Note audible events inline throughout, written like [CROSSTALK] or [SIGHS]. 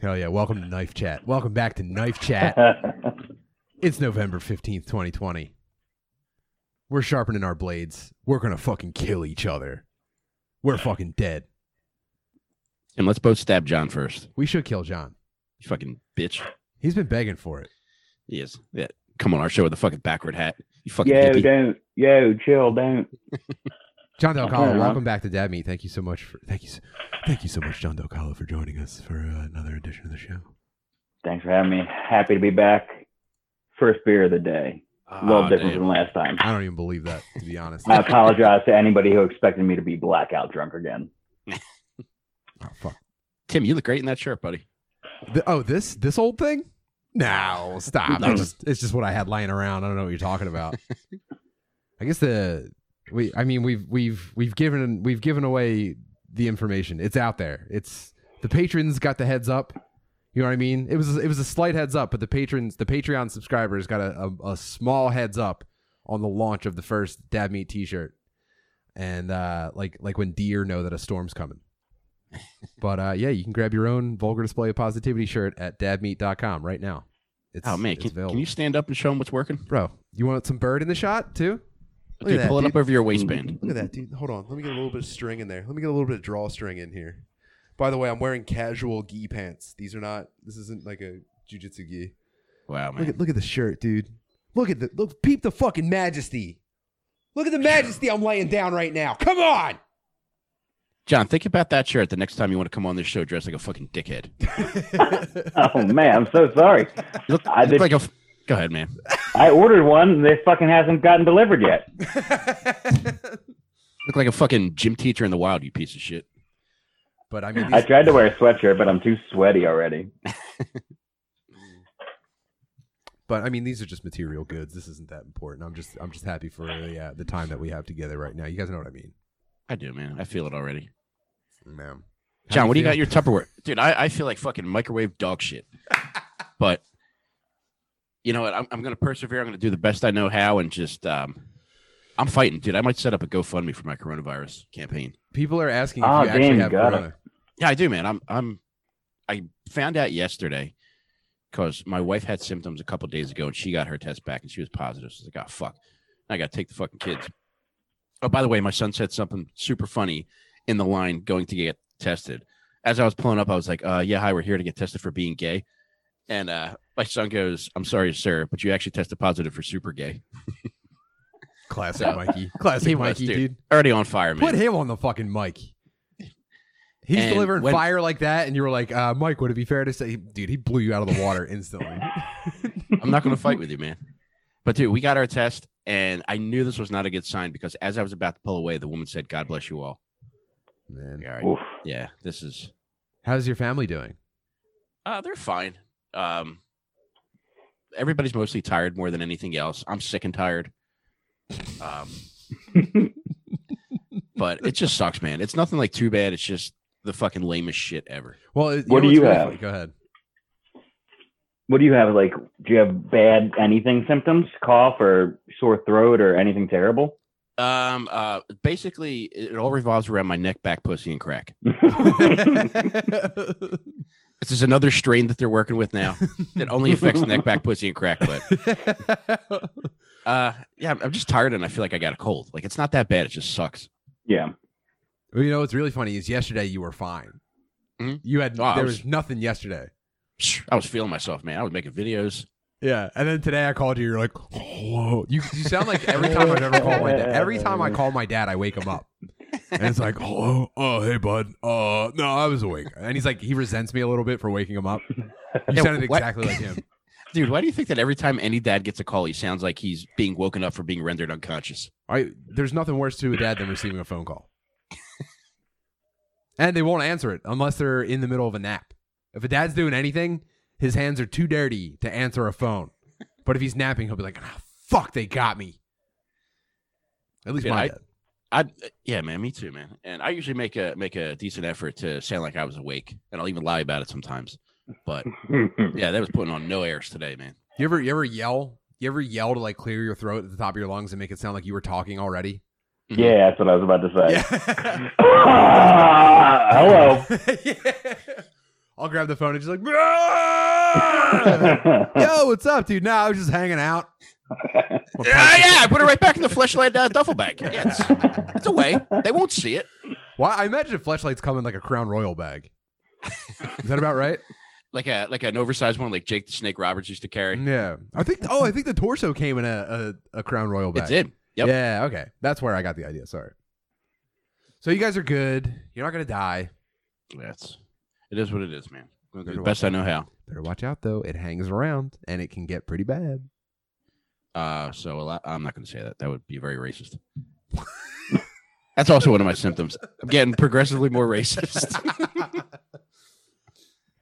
Hell yeah. Welcome to Knife Chat. Welcome back to Knife Chat. [LAUGHS] it's November 15th, 2020. We're sharpening our blades. We're going to fucking kill each other. We're fucking dead. And let's both stab John first. We should kill John. You fucking bitch. He's been begging for it. He is. Yeah. Come on our show with a fucking backward hat. You fucking Yo, hippie. don't. Yo, chill, don't. [LAUGHS] John Del Okay, Colo, huh? welcome back to Dad Meat. Thank you so much for thank you so, thank you so much, John Del Colo, for joining us for uh, another edition of the show. Thanks for having me. Happy to be back. First beer of the day. A little Ah, different damn. than last time. I don't even believe that, to be honest. I apologize to anybody who expected me to be blackout drunk again. [LAUGHS] Oh, fuck. Tim, you look great in that shirt, buddy. Th- oh, this this old thing? No, stop. No. [LAUGHS] It's just, it's just what I had lying around. I don't know what you're talking about. [LAUGHS] I guess the we. I mean, we've we've we've given we've given away the information. It's out there. It's the patrons got the heads up. You know what I mean? It was it was a slight heads up, but the patrons, the Patreon subscribers, got a, a, a small heads up on the launch of the first Dad Meat T-shirt, and uh, like like when deer know that a storm's coming. [LAUGHS] but uh, yeah, you can grab your own vulgar display of positivity shirt at dadmeat.com right now. It's, oh man, can, can you stand up and show them what's working? bro? You want some bird in the shot too? Look Dude, at that, pull it dude. up over your waistband. Look at that, dude. Hold on. Let me get a little bit of string in there. Let me get a little bit of drawstring in here. By the way, I'm wearing casual gi pants. These are not. This isn't like a jujitsu gi. Wow, man. Look at look at the shirt, dude. Look at the look. Peep the fucking majesty. Look at the majesty I'm laying down right now. Come on. John, think about that shirt the next time you want to come on this show dressed like a fucking dickhead. [LAUGHS] Oh man, I'm so sorry. You look, I you look did- like a. f- Go ahead, man. I ordered one and they fucking hasn't gotten delivered yet. [LAUGHS] Look like a fucking gym teacher in the wild, you piece of shit. but I mean, I tried to wear a sweatshirt, but I'm too sweaty already. [LAUGHS] but I mean, these are just material goods. This isn't that important. I'm just I'm just happy for the uh, the time that we have together right now. You guys know what I mean, I do, man. I feel it already. man. John, what do you feel? got in your Tupperware? Dude, I, I feel like fucking microwave dog shit. [LAUGHS] but you know what? I'm, I'm going to persevere. I'm going to do the best I know how and just, um, I'm fighting, dude. I might set up a GoFundMe for my coronavirus campaign. People are asking if Oh, you damn, you have got it. Yeah, I do, man. I'm, I'm, I found out yesterday because my wife had symptoms a couple days ago and she got her test back and she was positive. So I was like, oh, fuck. I got to take the fucking kids. Oh, by the way, my son said something super funny in the line going to get tested. As I was pulling up, I was like, uh, yeah, hi, we're here to get tested for being gay. And uh, my son goes, I'm sorry, sir, but you actually tested positive for super gay. [LAUGHS] Classic So- Mikey. Classic was, Mikey, dude. dude. Already on fire, man. Put him on the fucking mic. He's And delivering when- fire like that, and you were like, uh, Mike, would it be fair to say, dude, he blew you out of the water instantly. [LAUGHS] I'm not going to fight with you, man. But dude, we got our test, and I knew this was not a good sign because as I was about to pull away, the woman said, "God bless you all." Man, All right. Yeah, this is. how's your family doing? Uh, they're fine. Um, everybody's mostly tired more than anything else. I'm sick and tired. Um, [LAUGHS] but it just sucks, man. It's nothing like too bad. It's just the fucking lamest shit ever. Well, it- What know do you really have? funny? Go ahead. What do you have? Like, do you have bad anything symptoms? Cough or sore throat or anything terrible? Um, uh, basically, it all revolves around my neck, back, pussy, and crack. [LAUGHS] [LAUGHS] This is another strain that they're working with now [LAUGHS] that only affects neck, back, pussy, and crack. But [LAUGHS] uh, yeah, I'm- I'm just tired and I feel like I got a cold. Like it's not that bad. It just sucks. yeah. Well, you know what's really funny is yesterday you were fine. Mhm. You had Oh, there was- was nothing yesterday. I was feeling myself, man. I was making videos. Yeah, and then today I called you. You're like, "Whoa!" You you sound like every time I've ever called my dad. Every time I call my dad, I wake him up, and it's like, "Oh, oh, hey, bud. Uh, no, I was awake." And he's like, he resents me a little bit for waking him up. You Yeah, sounded what- exactly like him. [LAUGHS] Dude, why do you think that every time any dad gets a call, he sounds like he's being woken up for being rendered unconscious? I there's nothing worse to a dad than receiving a phone call, and they won't answer it unless they're in the middle of a nap. If a dad's doing anything, his hands are too dirty to answer a phone. But if he's napping, he'll be like, ah, "Fuck, they got me." At least Yeah, my I- dad. I yeah, man, me too, man. And I usually make a make a decent effort to sound like I was awake, and I'll even lie about it sometimes. But [LAUGHS] yeah, that was putting on no airs today, man. You ever you ever yell? You ever yell to like clear your throat at the top of your lungs and make it sound like you were talking already? yeah, that's what I was about to say. Yeah. Ah, [LAUGHS] hello. [LAUGHS] yeah. I'll grab the phone and just like, yo, what's up, dude? Nah, I was just hanging out. Yeah, yeah, I put it right back in the [LAUGHS] flashlight uh, duffel bag. Yeah, it's, it's away. They won't see it. Why? I imagine flashlights come in like a Crown Royal bag. Is that about right? [LAUGHS] Like a like an oversized one, like Jake the Snake Roberts used to carry. Yeah, I think. Oh, I think the torso came in a a, a Crown Royal bag. It did. Yep. Yeah. Okay, that's where I got the idea. Sorry. So you guys are good. You're not gonna die. That's it is what it is, man. I'm gonna do Better the best I know how. Better watch out though. It hangs around and it can get pretty bad. Uh, so a lot, I'm not going to say that. That would be very racist. [LAUGHS] That's also one of my symptoms. I'm getting progressively more racist. [LAUGHS]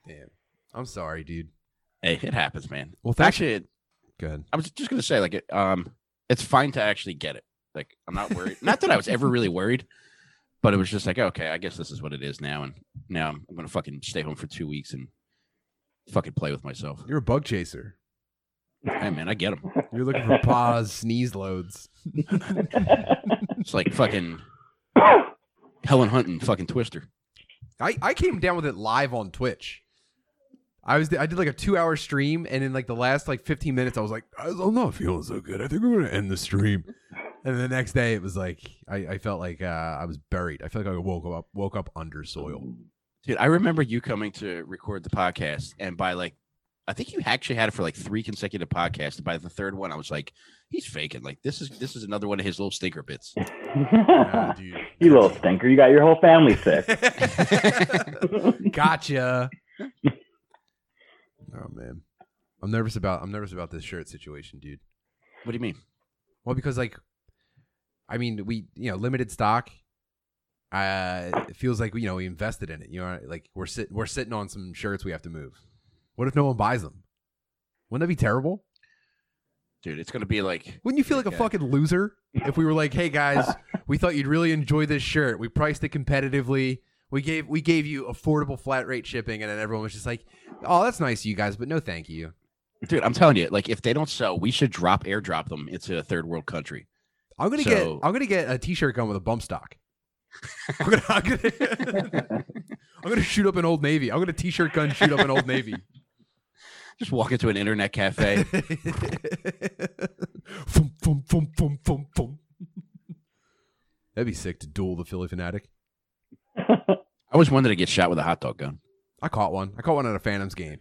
Damn. I'm sorry, dude. hey, it happens, man. Well, Actually, it, Go ahead. I was just going to say, like, it, um, it's fine to actually get it. Like, I'm not worried. not that I was ever really worried, but it was just like, okay, I guess this is what it is now, and now I'm, I'm going to fucking stay home for two weeks and fucking play with myself. You're a bug chaser. Hey, man, I get them. You're looking for paws sneeze loads. [LAUGHS] It's like fucking Helen Hunt and fucking Twister. I, I came down with it live on Twitch. I was I did like a two hour stream, and in like the last like 15 minutes, I was like, I'm not feeling so good. I think I'm gonna end the stream. And the next day, it was like I, I felt like uh, I was buried. I felt like I woke up woke up under soil. Dude, I remember you coming to record the podcast, and by like, I think you actually had it for like three consecutive podcasts. And by the third one, I was like, he's faking. Like this is this is another one of his little stinker bits. [LAUGHS] Yeah, [LAUGHS] you little stinker. You got your whole family sick. [LAUGHS] gotcha. Oh man, I'm nervous about I'm nervous about this shirt situation, dude. What do you mean? Well, because like, I mean, we you know limited stock. Uh, it feels like you know we invested in it. You know, like we're sitting we're sitting on some shirts we have to move. What if no one buys them? Wouldn't that be terrible? Dude, it's gonna be like Wouldn't you feel like a Okay. fucking loser if we were like, "Hey guys, we thought you'd really enjoy this shirt. We priced it competitively. We gave we gave you affordable flat rate shipping," and then everyone was just like, "Oh, that's nice of you guys, but no, thank you." dude, I'm telling you, like if they don't sell, we should drop airdrop them into a third world country. I'm gonna So- get I'm gonna get a t-shirt gun with a bump stock. [LAUGHS] I'm gonna I'm gonna, [LAUGHS] I'm gonna shoot up an old navy. I'm gonna t-shirt gun shoot up an old navy. Just walk into an internet cafe. [LAUGHS] Fum, fum, fum, fum, fum, fum. That'd be sick to duel the Phillie Phanatic. [LAUGHS] I always wanted to get shot with a hot dog gun I caught one. I caught one at a Phantoms game.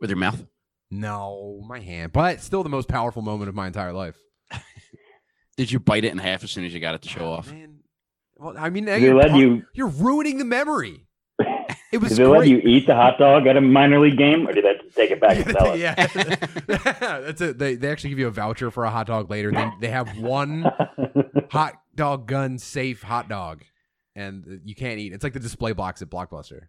with your mouth. No, my hand, but still the most powerful moment of my entire life. [LAUGHS] Did you bite it in half as soon as you got it to show ah, off? Man, well, I mean, they you're, let pu- you? you're ruining the memory. It was Did they let you eat the hot dog at a minor league game, or did they take it back and sell it? [LAUGHS] yeah, [LAUGHS] that's it. They they actually give you a voucher for a hot dog later. They they have one [LAUGHS] hot dog gun safe hot dog, and you can't eat. It's like the display box at Blockbuster.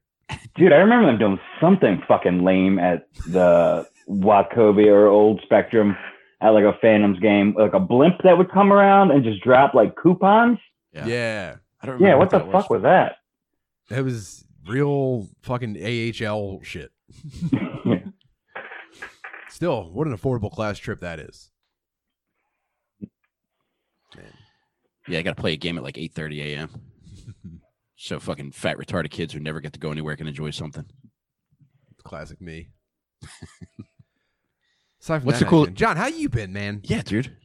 Dude, I remember them doing something fucking lame at the Wachovia or Old Spectrum at like a Phantoms game, like a blimp that would come around and just drop like coupons. Yeah. Yeah, I don't Yeah, what the that fuck was that? it was real fucking AHL shit. [LAUGHS] Still, what an affordable class trip that is. Man. Yeah, I got to play a game at like 8:30 a.m. [LAUGHS] so fucking fat retarded kids who never get to go anywhere can enjoy something. Classic me. [LAUGHS] Aside from What's that, the cool- how you been? John? How you been, man? Yeah, dude.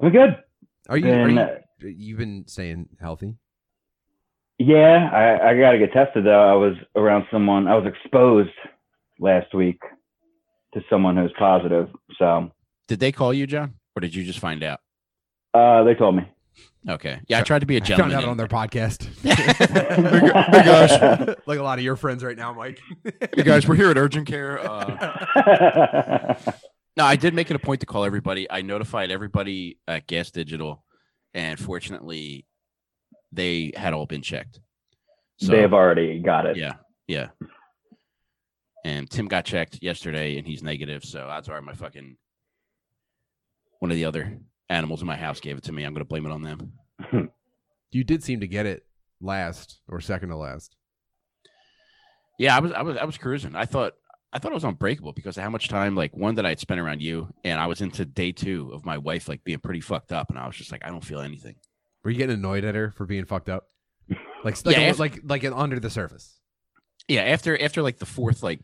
I'm good. Are you? Are Been, you uh, you've been staying healthy? Yeah, I, I got to get tested though. I was around someone. I was exposed last week to someone who's positive. So Did they call you, John, or did you just find out? uh, they told me. Okay. Yeah, I tried to be a I found gentleman. out on their podcast. [LAUGHS] [LAUGHS] Hey, guys. [LAUGHS] like a lot of your friends right now, Mike. Hey guys, we're here at Urgent Care. Uh, no, I did make it a point to call everybody. I notified everybody at Gas Digital, and fortunately, they had all been checked. So they have already got it. yeah, yeah. And Tim got checked yesterday, and he's negative. So odds are my fucking one of the other animals in my house gave it to me. I'm going to blame it on them. [LAUGHS] you did seem to get it last or second to last. Yeah, I was, I was, I was cruising. I thought, I thought it was unbreakable because of how much time, like one that I'd spent around you, and I was into day two of my wife like being pretty fucked up, and I was just like, I don't feel anything. Were you getting annoyed at her for being fucked up? Like, like, Yeah, a- if- like, like under the surface. Yeah, after after like the fourth like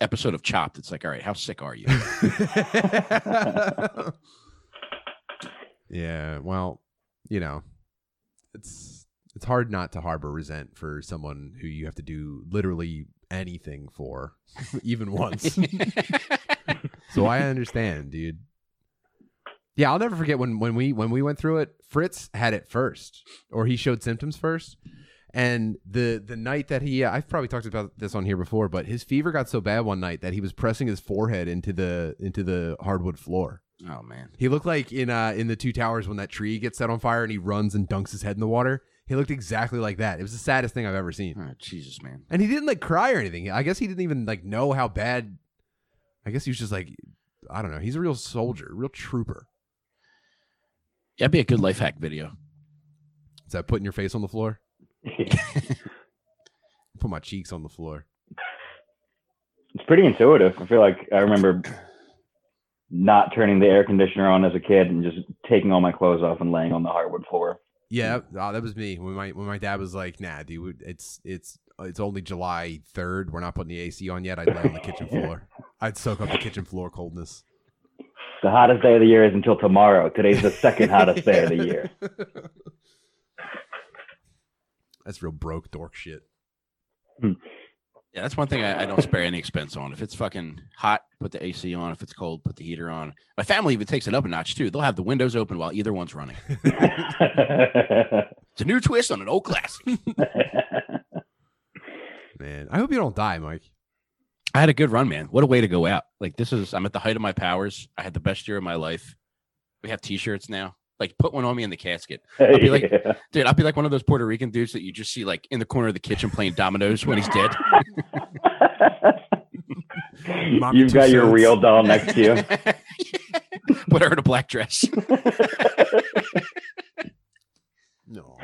episode of Chopped, it's like, all right, how sick are you? [LAUGHS] yeah, well, you know, it's it's hard not to harbor resent for someone who you have to do literally anything for, [LAUGHS] even once. [LAUGHS] so I understand, dude. Yeah, I'll never forget when when we when we went through it. Fritz had it first, or he showed symptoms first. And the the night that he, I've probably talked about this on here before, but his fever got so bad one night that he was pressing his forehead into the into the hardwood floor. oh man. He looked like in uh in the two towers when that tree gets set on fire and he runs and dunks his head in the water. He looked exactly like that. It was the saddest thing I've ever seen. Oh, Jesus, man. And he didn't like cry or anything. I guess he didn't even like know how bad. I guess he was just like, I don't know. He's a real soldier, real trooper. That'd be a good life hack video. Is that putting your face on the floor? [LAUGHS] [LAUGHS] Put my cheeks on the floor. it's pretty intuitive. I feel like I remember not turning the air conditioner on as a kid and just taking all my clothes off and laying on the hardwood floor. Yeah, oh, that was me when my when my dad was like, "Nah, dude, it's it's it's only July third. We're not putting the AC on yet." I'd lay on the kitchen [LAUGHS] floor. I'd soak up the kitchen floor coldness. The hottest day of the year is until tomorrow. Today's the second hottest day of the [LAUGHS] year. That's real broke dork shit. Hmm. Yeah, that's one thing I, I don't spare any expense on. If it's fucking hot, put the AC on. If it's cold, put the heater on. My family even takes it up a notch too. They'll have the windows open while either one's running. [LAUGHS] It's a new twist on an old classic. [LAUGHS] Man, I hope you don't die, Mike. I had a good run, man. What a way to go out. Like this is I'm at the height of my powers. I had the best year of my life. We have t-shirts now. Like put one on me in the casket. be like- Yeah. Dude, I'll be like one of those Puerto Rican dudes that you just see like in the corner of the kitchen playing dominoes when he's dead. [LAUGHS] You've got your two-cents. real doll next to you. [LAUGHS] Put her in a black dress. [LAUGHS] No.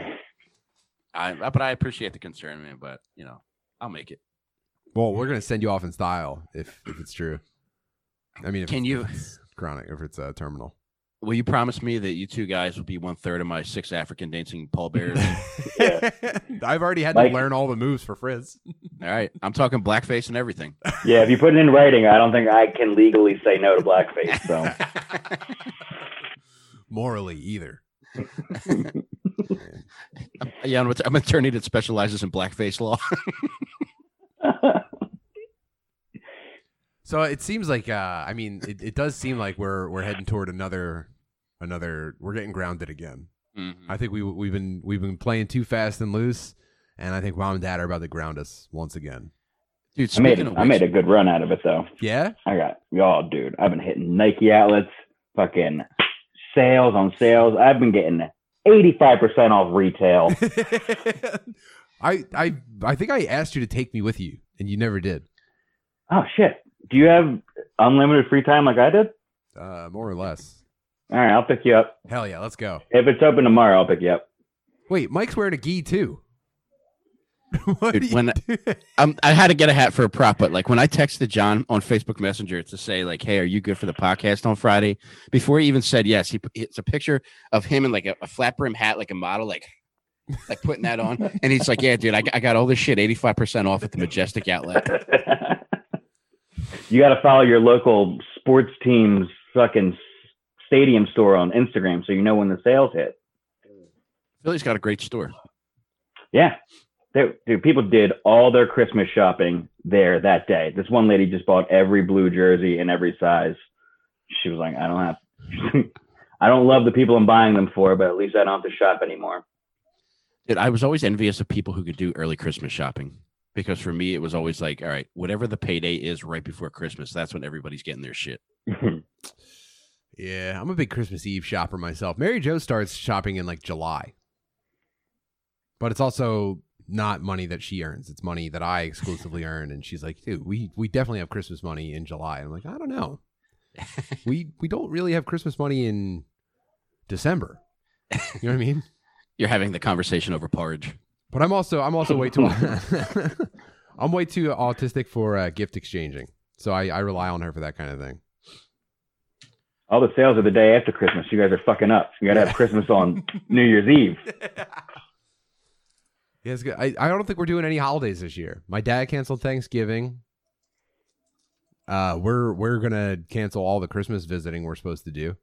I, but I appreciate the concern, man. But you know, I'll make it. Well, we're gonna send you off in style if if it's true. I mean, if Can it's, you- if it's chronic if it's uh, terminal? Will you promise me that you two guys will be one third of my six African dancing pallbearers? [LAUGHS] I've already had Mike- to learn all the moves for Fritz. All right, I'm talking blackface and everything. Yeah, if you put it in writing, I don't think I can legally say no to blackface. So [LAUGHS] Morally, either. [LAUGHS] yeah, I'm, I'm an attorney that specializes in blackface law. So it seems like uh I mean it, it does seem like we're we're heading toward another another we're getting grounded again. I think we we've been we've been playing too fast and loose and I think mom and dad are about to ground us once again. Dude, I made speaking I made a good run out of it though. Yeah? I got y'all, dude. I've been hitting Nike outlets, fucking sales on sales. I've been getting eighty five percent off retail. [LAUGHS] I I I think I asked you to take me with you and you never did. Oh shit! Do you have unlimited free time like I did? Uh more or less. All right, I'll pick you up. Hell yeah, let's go. If it's open tomorrow, I'll pick you up. Wait, Mike's wearing a gi too. [LAUGHS] what Dude, when- doing? um, I had to get a hat for a prop, but like when I texted John on Facebook Messenger to say like, "Hey, are you good for the podcast on Friday?" Before he even said yes, he put, it's a picture of him in like a, a flat brim hat, like a model, like like putting that on, and he's like, "Yeah, dude, I, I got all this shit eighty five percent off at the Majestic Outlet." [LAUGHS] you got to follow your local sports team's fucking stadium store on Instagram so you know when the sales hit. Philly's got a great store. Yeah. They, dude, people did all their Christmas shopping there that day. This one lady just bought every blue jersey in every size. She was like, I don't have, [LAUGHS] I don't love the people I'm buying them for, but at least I don't have to shop anymore. Dude, I was always envious of people who could do early Christmas shopping because for me it was always like, all right, whatever the payday is right before Christmas, that's when everybody's getting their shit. [LAUGHS] Yeah, I'm a big Christmas Eve shopper myself. Mary Jo starts shopping in like July. But it's also not money that she earns. It's money that I exclusively earn. And she's like, dude, we, we definitely have Christmas money in July. And I'm like, I don't know. [LAUGHS] we we don't really have Christmas money in December. You know what I mean? [LAUGHS] You're having the conversation over porridge. But I'm also I'm also way too [LAUGHS] [LAUGHS] I'm way too autistic for uh, gift exchanging. So I, I rely on her for that kind of thing. all the sales are the day after Christmas. You guys are fucking up. You got to have Christmas on [LAUGHS] New Year's Eve. Yeah, it's good. I, I don't think we're doing any holidays this year. My dad canceled Thanksgiving. Uh, we're we're gonna cancel all the Christmas visiting we're supposed to do.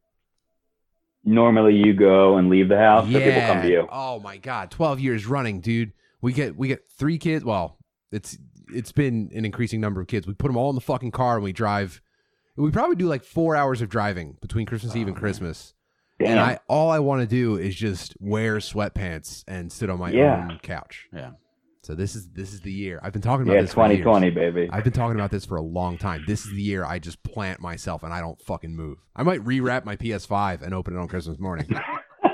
Normally, you go and leave the house, so people come to you. Oh my god, twelve years running, dude. We get we get three kids. Well, it's it's been an increasing number of kids. We put them all in the fucking car and we drive. We probably do like four hours of driving between Christmas Eve and oh, Christmas. Damn. And I all I want to do is just wear sweatpants and sit on my Yeah. own couch. Yeah. So this is this is the year. I've been talking about yeah, this for years. 2020, baby. I've been talking about this for a long time. This is the year I just plant myself and I don't fucking move. I might rewrap my PS5 and open it on Christmas morning. [LAUGHS]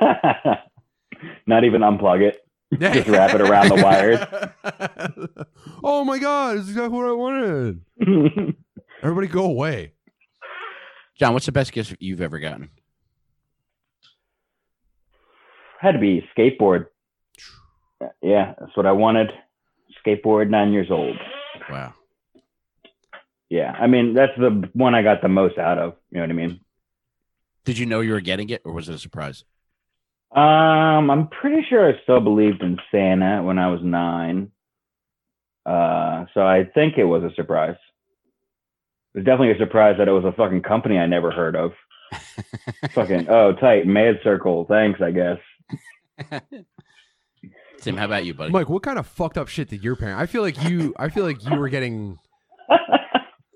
Not even unplug it. Just wrap it around the wires. [LAUGHS] oh my god, this is exactly what I wanted. [LAUGHS] Everybody go away. John, what's the best gift you've ever gotten? Had to be skateboard. Yeah, that's what I wanted. Skateboard, nine years old. Wow. Yeah, I mean that's the one I got the most out of. You know what I mean? Did you know you were getting it, or was it a surprise? Um, I'm pretty sure I still believed in Santa when I was nine. Uh, so I think it was a surprise. It was definitely a surprise that it was a fucking company I never heard of. [LAUGHS] fucking oh tight mad circle. Thanks, I guess. [LAUGHS] Tim, how about you, buddy? Mike, what kind of fucked up shit did your parents? I feel like you I feel like you were getting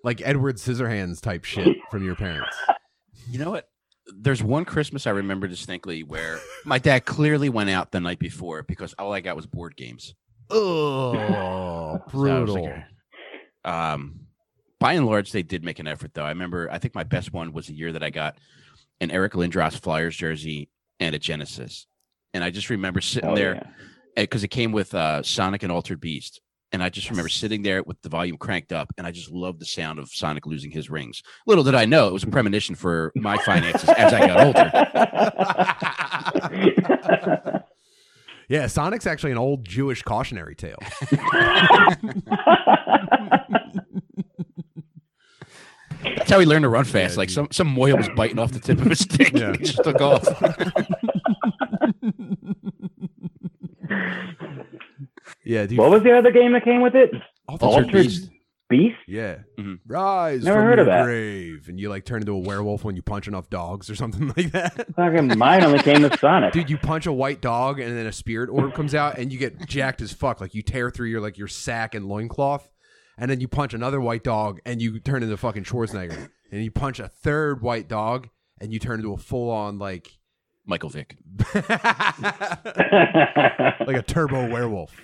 like Edward Scissorhands type shit from your parents. You know what? There's one Christmas I remember distinctly where my dad clearly went out the night before because all I got was board games. Oh, [LAUGHS] So I was brutal. like, um, by and large, they did make an effort, though. I remember, I think my best one was the year that I got an Eric Lindros Flyers jersey and a Genesis, and I just remember sitting Hell there yeah. Because it came with uh, Sonic and Altered Beast, and I just remember sitting there with the volume cranked up, and I just loved the sound of Sonic losing his rings. Little did I know it was a premonition for my finances as I got older. [LAUGHS] Yeah, Sonic's actually an old Jewish cautionary tale. [LAUGHS] That's how he learned to run fast. Yeah, like some some mohel was biting off the tip of his [LAUGHS] stick. Yeah. he just took off. Yeah, dude. what was the other game that came with it? Altered Altered Beast. Beast. Yeah. Mhm. Rise Never from heard your of that. grave. And you like turn into a werewolf when you punch enough dogs or something [LAUGHS] like that. Fucking mine only came with Sonic. Dude, you punch a white dog and then a spirit orb comes out and you get jacked as fuck. Like you tear through your like your sack and loincloth. And then you punch another white dog and you turn into a fucking Schwarzenegger. And you punch a third white dog and you turn into a full on like Michael Vick. [LAUGHS] [LAUGHS] like a turbo werewolf.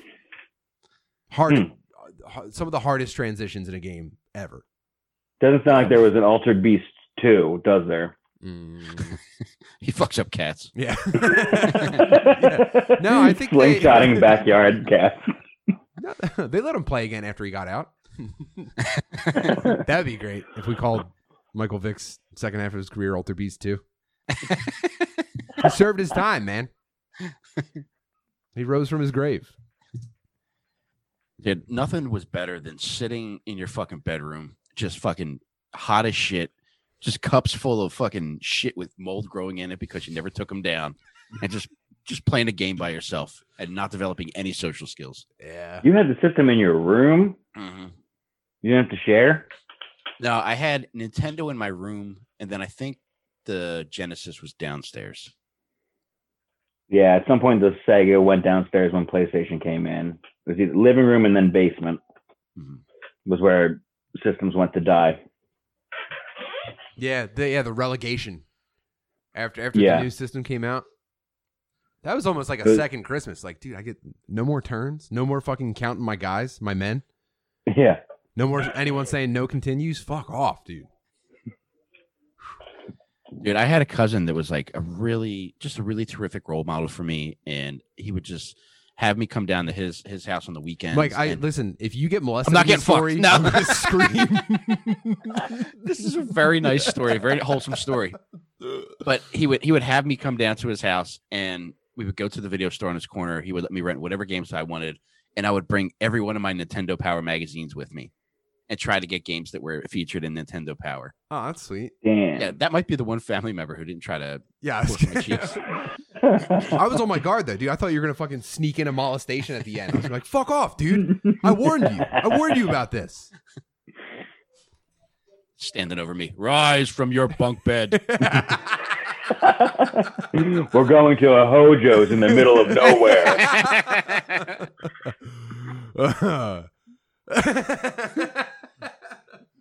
Hard Hmm. uh, some of the hardest transitions in a game ever. Doesn't sound like there was an Altered Beast 2, does there? Mm, [LAUGHS] He fucks up cats. yeah. Yeah. No, I think they- slingshotting backyard cats. No, they let him play again after he got out. That'd be great if we called Michael Vick's second half of his career Alter Beast 2. He served his time, man. He rose from his grave. Dude, nothing was better than sitting in your fucking bedroom, just fucking hot as shit, just cups full of fucking shit with mold growing in it because you never took them down, and just just playing a game by yourself and not developing any social skills. Yeah. You had the system in your room. Mhm. You didn't have to share. No, I had Nintendo in my room, and then I think the Genesis was downstairs. Yeah, at some point the Sega went downstairs when PlayStation came in. It was either living room and then basement Mhm. was where systems went to die. Yeah, the yeah, the relegation. After after Yeah. the new system came out. That was almost like a second Christmas. Like, dude, I get no more turns, no more fucking counting my guys, my men. [LAUGHS] Yeah. No more anyone saying no continues. Fuck off, dude. Dude, I had a cousin that was like a really, just a really terrific role model for me, and he would just have me come down to his his house on the weekend. Like I listen. If you get molested, I'm not getting fucked. story, No. I'm scream. [LAUGHS] this is a very nice story, a very wholesome story. But he would he would have me come down to his house, and we would go to the video store on his corner. He would let me rent whatever games I wanted, and I would bring every one of my Nintendo Power magazines with me. And try to get games that were featured in Nintendo Power. Oh, that's sweet. Damn. Yeah, that might be the one family member who didn't try to. Yeah, I was, Push my [LAUGHS] cheeks. I was on my guard though, dude. I thought you were gonna fucking sneak in a molestation at the end. I was like, "Fuck off, dude! I [LAUGHS] warned you. I warned you about this." Standing over me, rise from your bunk bed. [LAUGHS] We're going to a Hojo's in the middle of nowhere.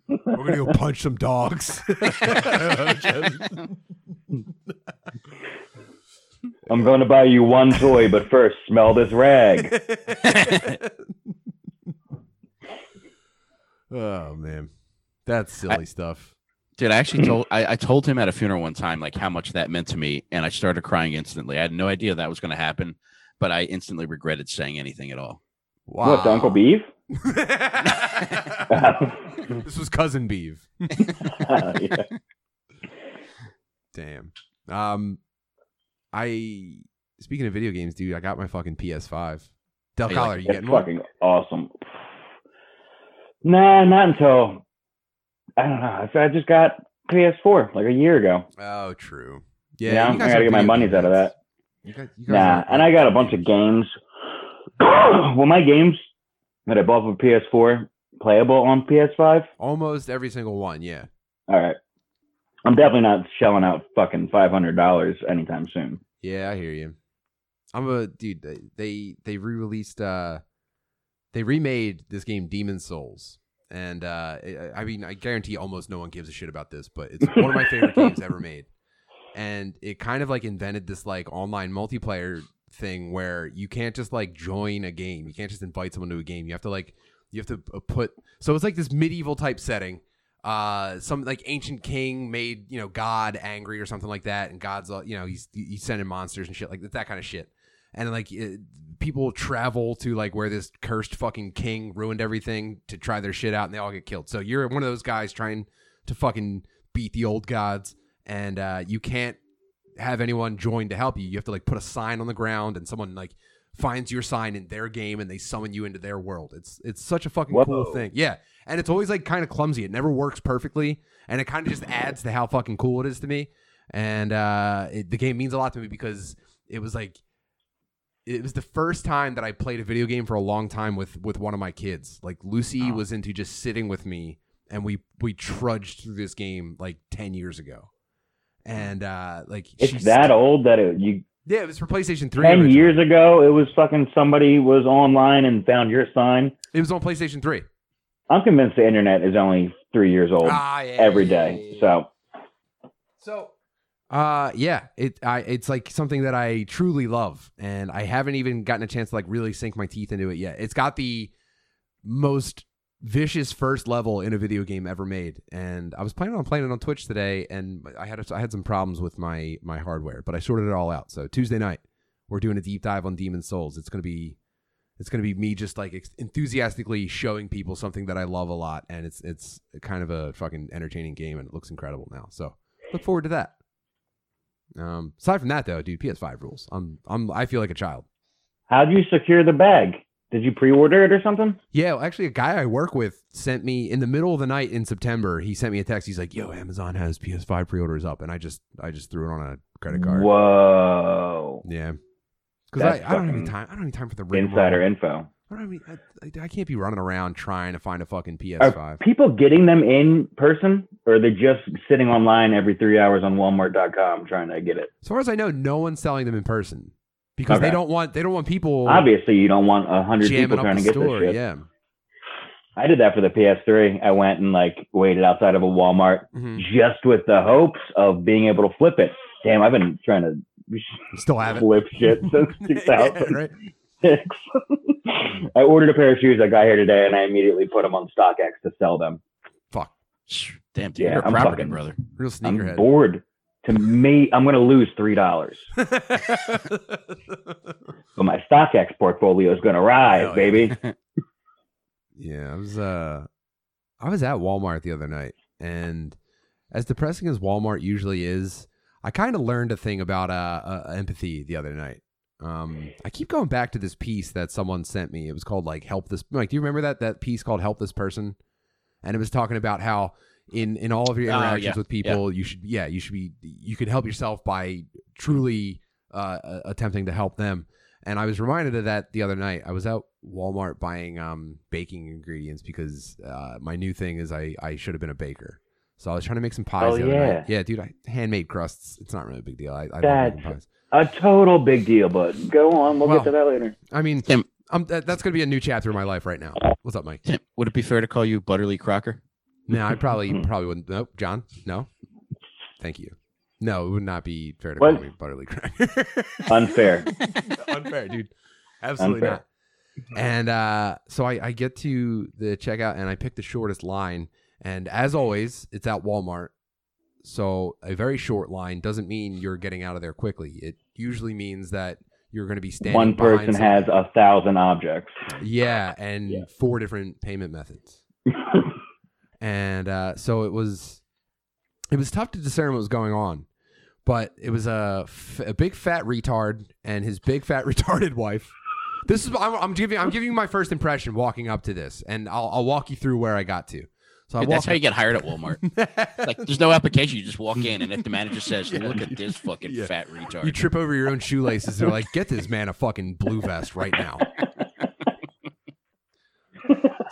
We're gonna go punch some dogs. [LAUGHS] I'm going to buy you one toy, but first, smell this rag. [LAUGHS] oh man, that's silly stuff. Dude, I actually told I, I told him at a funeral one time like how much that meant to me, and I started crying instantly. I had no idea that was going to happen, but I instantly regretted saying anything at all. Wow. What, to Uncle Beef? [LAUGHS] this was cousin Beeve. [LAUGHS] yeah. Damn. Um, I speaking of video games, dude, I got my fucking PS5. Del Colo, like are you getting one? fucking awesome. Nah, not until I don't know. I just got PS4 like a year ago. Oh, true. Yeah, I you guys gotta get my monies game out of that. You got, you Nah, and I got a bunch of games. [COUGHS] well, my games that I bought for PS4 playable on PS5. almost every single one. Yeah. All right, I'm definitely not shelling out fucking five hundred dollars anytime soon. Yeah, I hear you. I'm a dude. they- They they re-released. uh They remade this game, Demon Souls, and uh I mean, I guarantee almost no one gives a shit about this, but it's one of my favorite [LAUGHS] games ever made. And it kind of like invented this like online multiplayer thing where you can't just like join a game. You can't just invite someone to a game. You have to like you have to uh, put. So it's like this medieval type setting uh some like ancient king made you know god angry or something like that and god's you know he's he's sending monsters and shit like that, that kind of shit and like it, people travel to like where this cursed fucking king ruined everything to try their shit out and they all get killed so you're one of those guys trying to fucking beat the old gods and uh you can't have anyone join to help you you have to like put a sign on the ground and someone like finds your sign in their game and they summon you into their world it's it's such a fucking cool thing yeah and it's always like kind of clumsy. It never works perfectly, and it kind of just adds to how fucking cool it is to me. And uh, it, the game means a lot to me because it was like it was the first time that I played a video game for a long time with with one of my kids. Like Lucy Oh. was into just sitting with me, and we we trudged through this game like ten years ago. And uh, like It's that old that it, you yeah, it was for PlayStation Three. ten originally. years ago. It was fucking somebody was online and found your sign. It was on PlayStation Three. I'm convinced the internet is only three years old Ah, yeah, every yeah. So So, uh, yeah, it I it's like something that I truly love, and I haven't even gotten a chance to like really sink my teeth into it yet. It's got the most vicious first level in a video game ever made, and I was planning on playing it on Twitch today, and I had I had some problems with my my hardware, but I sorted it all out. So Tuesday night, we're doing a deep dive on Demon Souls. It's gonna be it's gonna be me just like enthusiastically showing people something that I love a lot, and it's it's kind of a fucking entertaining game, and it looks incredible now. So look forward to that. Um, aside from that, though, dude, PS5 rules. I'm, I'm, I feel like a child. How do you secure the bag? Did you pre-order it or something? Yeah, well, actually, a guy I work with sent me in the middle of the night in September. He sent me a text. He's like, "Yo, Amazon has PS5 pre-orders up," and I just, I just threw it on a credit card. Whoa! Yeah, because I, I don't have any time. I don't have time for the. Insider info. I don't have any, I, I, I can't be running around trying to find a fucking PS5. Are people getting them in person, or are they just sitting online every three hours on Walmart.com trying to get it? As far as I know, no one's selling them in person because they don't want, they don't want people Obviously, you don't want a hundred people trying to get store. this shit. Yeah. I did that for the PS3. I went and like waited outside of a Walmart Mhm. just with the hopes of being able to flip it. Damn, I've been trying to still have it. flip shit [LAUGHS] since Yeah, 2006. right? [LAUGHS] I ordered a pair of shoes. I got here today, and I immediately put them on StockX to sell them. Fuck. Damn, dude, Yeah, you're a I'm property fucking- brother. Real I'm sneakerhead. bored. To me, I'm going to lose three dollars, [LAUGHS] but my StockX portfolio is going to rise, Hell yeah. baby. [LAUGHS] yeah, I was uh I was at Walmart the other night and as depressing as Walmart usually is, I kind of learned a thing about uh, uh empathy the other night. Um I keep going back to this piece that someone sent me. It was called like help this like do you remember that that piece called help this person? and it was talking about how in in all of your Oh, interactions yeah, with people, you should yeah you should be you could help yourself by truly uh, uh, attempting to help them. And I was reminded of that the other night. I was out Walmart buying um, baking ingredients because uh, my new thing is I I should have been a baker. So I was trying to make some pies. Oh, the other yeah. night. yeah, dude. I handmade crusts. It's not really a big deal. I, I love That's- pies. A total big deal, but go on. We'll Well- get to that later. I mean, Tim. that, that's gonna be a new chapter in my life right now. What's up, Mike? Tim, would it be fair to call you Butterly Crocker? No, I probably Hmm. probably wouldn't. Nope, John. No, thank you. No, it would not be fair to What? call me Butterly Cracker. [LAUGHS] Unfair. Unfair, dude. Absolutely Unfair. not. And uh, so I, I get to the checkout and I pick the shortest line. And as always, it's at Walmart. So a very short line doesn't mean you're getting out of there quickly. It usually means that you're going to be standing. One person has a thousand objects. yeah, and Yeah. four different payment methods. [LAUGHS] and uh, so it was it was tough to discern what was going on but it was a, f- a big fat retard and his big fat [LAUGHS] retarded wife this is I'm, I'm giving i'm giving you my first impression walking up to this and i'll, I'll walk you through where i got to so i Dude, that's how you get hired at Walmart. [LAUGHS] like, there's no application. You just walk in, and if the manager says, [LAUGHS] "Look at this fucking Yeah. fat retard," you trip over your own shoelaces they're like get this man a fucking blue vest right now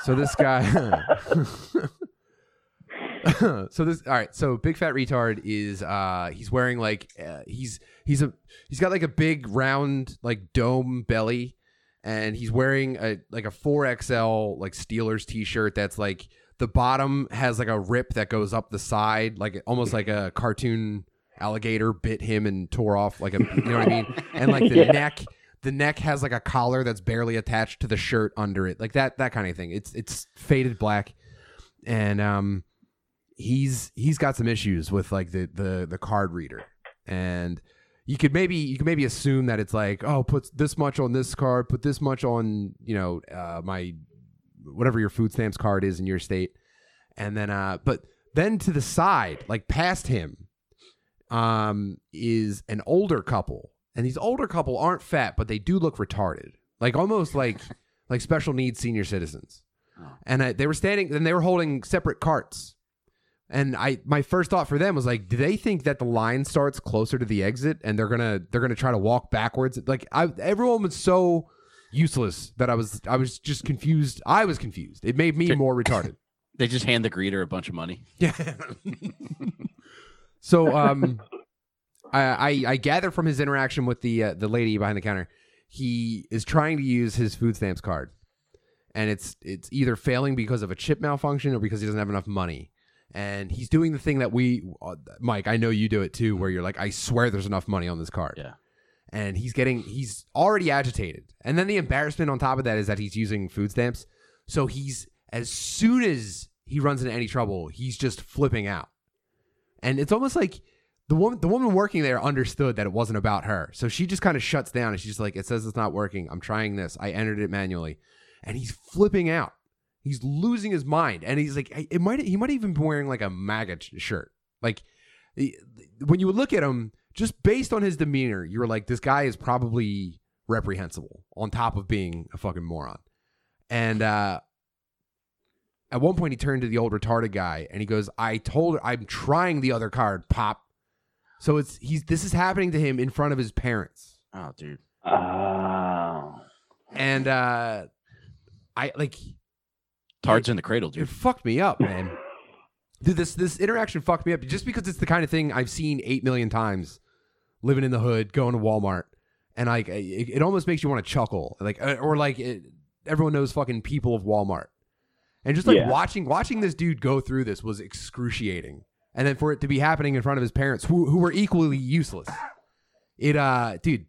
so this guy [LAUGHS] so this all right so big fat retard is uh he's wearing like uh, he's he's a he's got like a big round like dome belly and he's wearing a like a 4xl like steelers t-shirt that's like the bottom has like a rip that goes up the side like almost like a cartoon alligator bit him and tore off like a you know what i mean? And like the [LAUGHS] Yeah. neck the neck has like a collar that's barely attached to the shirt under it like that that kind of thing. It's it's faded black. And um he's he's got some issues with like the the the card reader. And you could maybe you could maybe assume that it's like oh put this much on this card put this much on you know uh my whatever your food stamps card is in your state. And then uh but then to the side like past him um is an older couple. And these older couple aren't fat but they do look retarded. Like almost like [LAUGHS] like special needs senior citizens. Oh. and I, they were standing and they were holding separate carts and i my first thought for them was like do they think that the line starts closer to the exit and they're gonna they're gonna try to walk backwards like I, everyone was so useless that i was i was just confused i was confused it made me more retarded [LAUGHS] they just hand the greeter a bunch of money. yeah. [LAUGHS] so um, I, I I gather from his interaction with the uh, the lady behind the counter, he is trying to use his food stamps card, and it's it's either failing because of a chip malfunction or because he doesn't have enough money. And he's doing the thing that we, uh, Mike, I know you do it too, where you're like, I swear there's enough money on this card. Yeah. And he's getting, he's already agitated. And then the embarrassment on top of that is that he's using food stamps. So he's, as soon as he runs into any trouble, he's just flipping out. And it's almost like the woman the woman working there understood that it wasn't about her. So she just kind of shuts down and she's just like, It says it's not working. I'm trying this. I entered it manually. And he's flipping out. He's losing his mind. And he's like, it might he might even be wearing like a MAGA ch- shirt. Like when you look at him, just based on his demeanor, you were like, this guy is probably reprehensible on top of being a fucking moron. And uh at one point he turned to the old retarded guy and he goes, I told her I'm trying the other card, Pop. So it's he's this is happening to him in front of his parents. Oh, dude. Oh. And uh I like Tards in the cradle, dude. it fucked me up, man. Dude, this this interaction fucked me up just because it's the kind of thing I've seen eight million times living in the hood, going to Walmart, and like it, it almost makes you want to chuckle, like uh, or like it, everyone knows fucking people of Walmart, and just like Yeah. watching watching this dude go through this was excruciating, and then for it to be happening in front of his parents who who were equally useless, it uh, dude,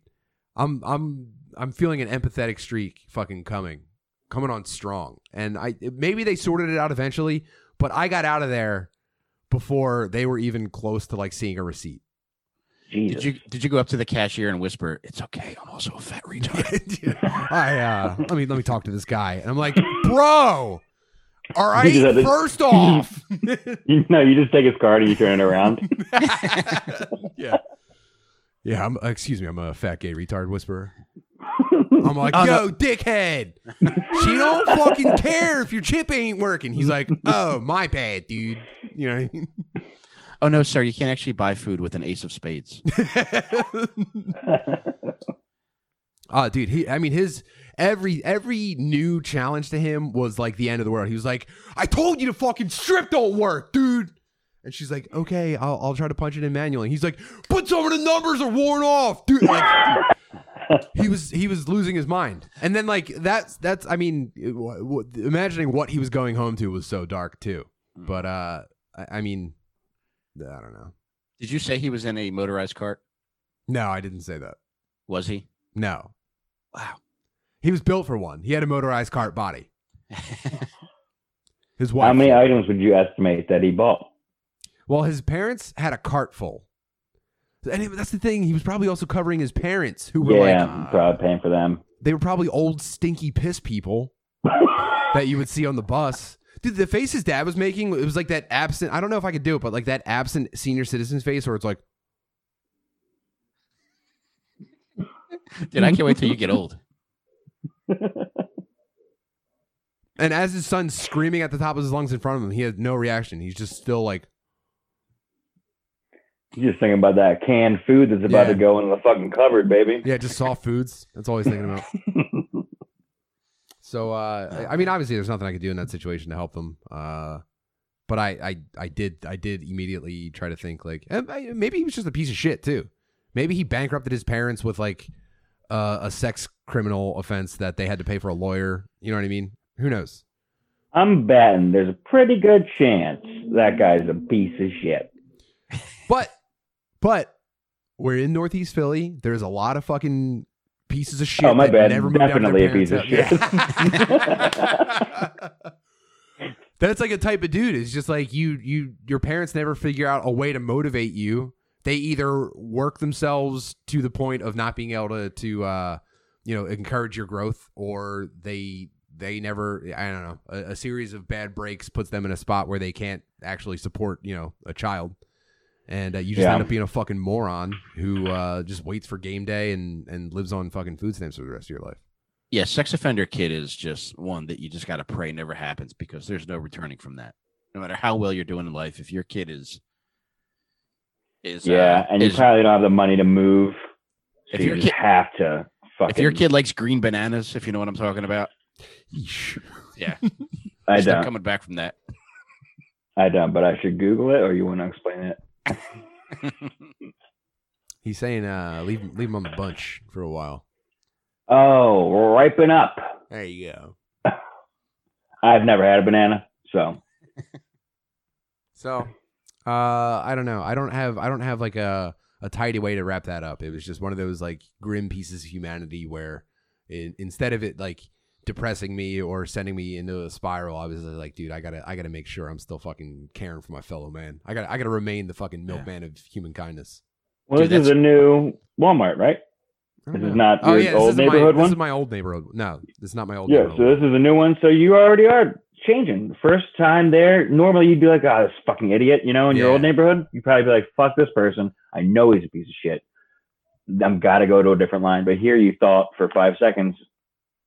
I'm I'm I'm feeling an empathetic streak fucking coming coming on strong. And I maybe they sorted it out eventually, but I got out of there before they were even close to like seeing a receipt. Jesus. Did you did you go up to the cashier and whisper, "It's okay, I'm also a fat retard." [LAUGHS] I uh let me let me talk to this guy. And I'm like, bro, all right, just had to- first [LAUGHS] off. You know, you just take his card and you turn it around. [LAUGHS] yeah. Yeah, I'm excuse me, I'm a fat gay retard whisperer. I'm like, Oh, yo, dickhead. She don't fucking care if your chip ain't working. He's like, oh, my bad, dude. You know what I mean? Oh no, sir, you can't actually buy food with an ace of spades. Oh, [LAUGHS] dude, he I mean his every every new challenge to him was like the end of the world. He was like, I told you to fucking strip don't work, dude. And she's like, okay, I'll, I'll try to punch it in manually. He's like, but some of the numbers are worn off, dude. Like, dude, he was he was losing his mind. And then like that's that's I mean, w- w- imagining what he was going home to was so dark too. But uh, I, I mean, I don't know. Did you say he was in a motorized cart? No, I didn't say that. Was he? No, Wow. he was built for one. He had a motorized cart body. [LAUGHS] His wife. How many items would you estimate that he bought? Well, his parents had a cart full. And it- that's the thing. He was probably also covering his parents, who were Yeah, like, I'm probably paying for them. they were probably old, stinky piss people [LAUGHS] that you would see on the bus. Dude, the face his dad was making, it was like that absent. I don't know if I could do it, but like that absent senior citizen's face, where it's like, [LAUGHS] Dude, I can't wait till you get old. and as his son's screaming at the top of his lungs in front of him, he had no reaction. He's just still like, You're just thinking about that canned food that's about Yeah. to go in the fucking cupboard, baby. yeah, just soft foods. That's all he's thinking about. [LAUGHS] So uh, I I mean, obviously, there's nothing I could do in that situation to help them. Uh, but I, I, I did, I did immediately try to think like eh, maybe he was just a piece of shit too. Maybe he bankrupted his parents with like uh, a sex criminal offense that they had to pay for a lawyer. You know what I mean? Who knows? I'm betting there's a pretty good chance that guy's a piece of shit. But, but we're in Northeast Philly. There's a lot of fucking pieces of shit. Oh, my bad. Never moved out of their Definitely a piece of house. Yeah. [LAUGHS] That's like a type of dude. It's just like you, you, your parents never figure out a way to motivate you. They either work themselves to the point of not being able to, to, uh, you know, encourage your growth, or they, they never. I don't know. A, a series of bad breaks puts them in a spot where they can't actually support, you know, a child and uh, you just Yeah. end up being a fucking moron who uh, just waits for game day and and lives on fucking food stamps for the rest of your life. Yeah, sex offender kid is just one that you just got to pray never happens because there's no returning from that. No matter how well you're doing in life, if your kid is is yeah, uh, and you is- probably don't have the money to move. So If you your just kid- have to fucking. if your kid likes green bananas, if you know what I'm talking about, yeah, [LAUGHS] I he's don't. coming back from that. I don't. But I should Google it, or you want to explain it? [LAUGHS] He's saying uh, leave leave him on the bunch for a while. Oh, ripen up. There you go. [LAUGHS] I've never had a banana, so So, uh, I don't know. I don't have I don't have like a a tidy way to wrap that up. It was just one of those like grim pieces of humanity where it, instead of it like depressing me or sending me into a spiral, I was like, dude, I gotta I gotta make sure I'm still fucking caring for my fellow man. I gotta I gotta remain the fucking milkman of human kindness. well, Dude, this is a new Walmart, right? This don't is not oh your yeah, old this is neighborhood my, one? This is my old neighborhood. No, this is not my old Yeah, neighborhood. so this is a new one. So you already are changing. The first time there, normally you'd be like, "Oh, this fucking idiot," you know, in your old neighborhood. You'd probably be like, "Fuck this person. I know he's a piece of shit. I'm gotta go to a different line." But here, you thought for five seconds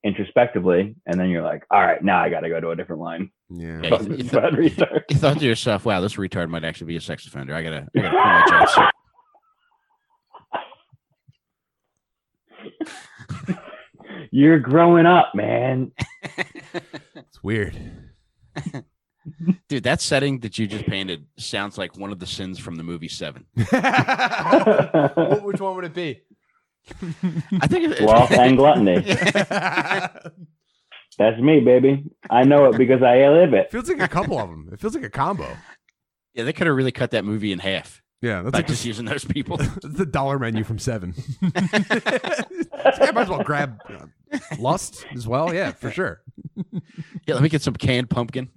introspectively, and then you're like, "All right, now I gotta go to a different line." yeah. Yeah, Fucking you, th- bad retard. you thought to yourself, "Wow, this retard might actually be a sex offender. I gotta, I gotta pull my chance." [LAUGHS] You're growing up, man. [LAUGHS] It's weird. Dude, that setting that you just painted sounds like one of the sins from the movie Seven. [LAUGHS] Which one would it be? I think it, Sloth and gluttony. [LAUGHS] That's me, baby. I know it because I live it. feels like a couple of them. It feels like a combo. yeah, they could have really cut that movie in half Yeah, that's like just the, using those people. [LAUGHS] the dollar menu from Seven. [LAUGHS] I might as well grab uh, Lust as well. Yeah, for sure. yeah, let me get some canned pumpkin.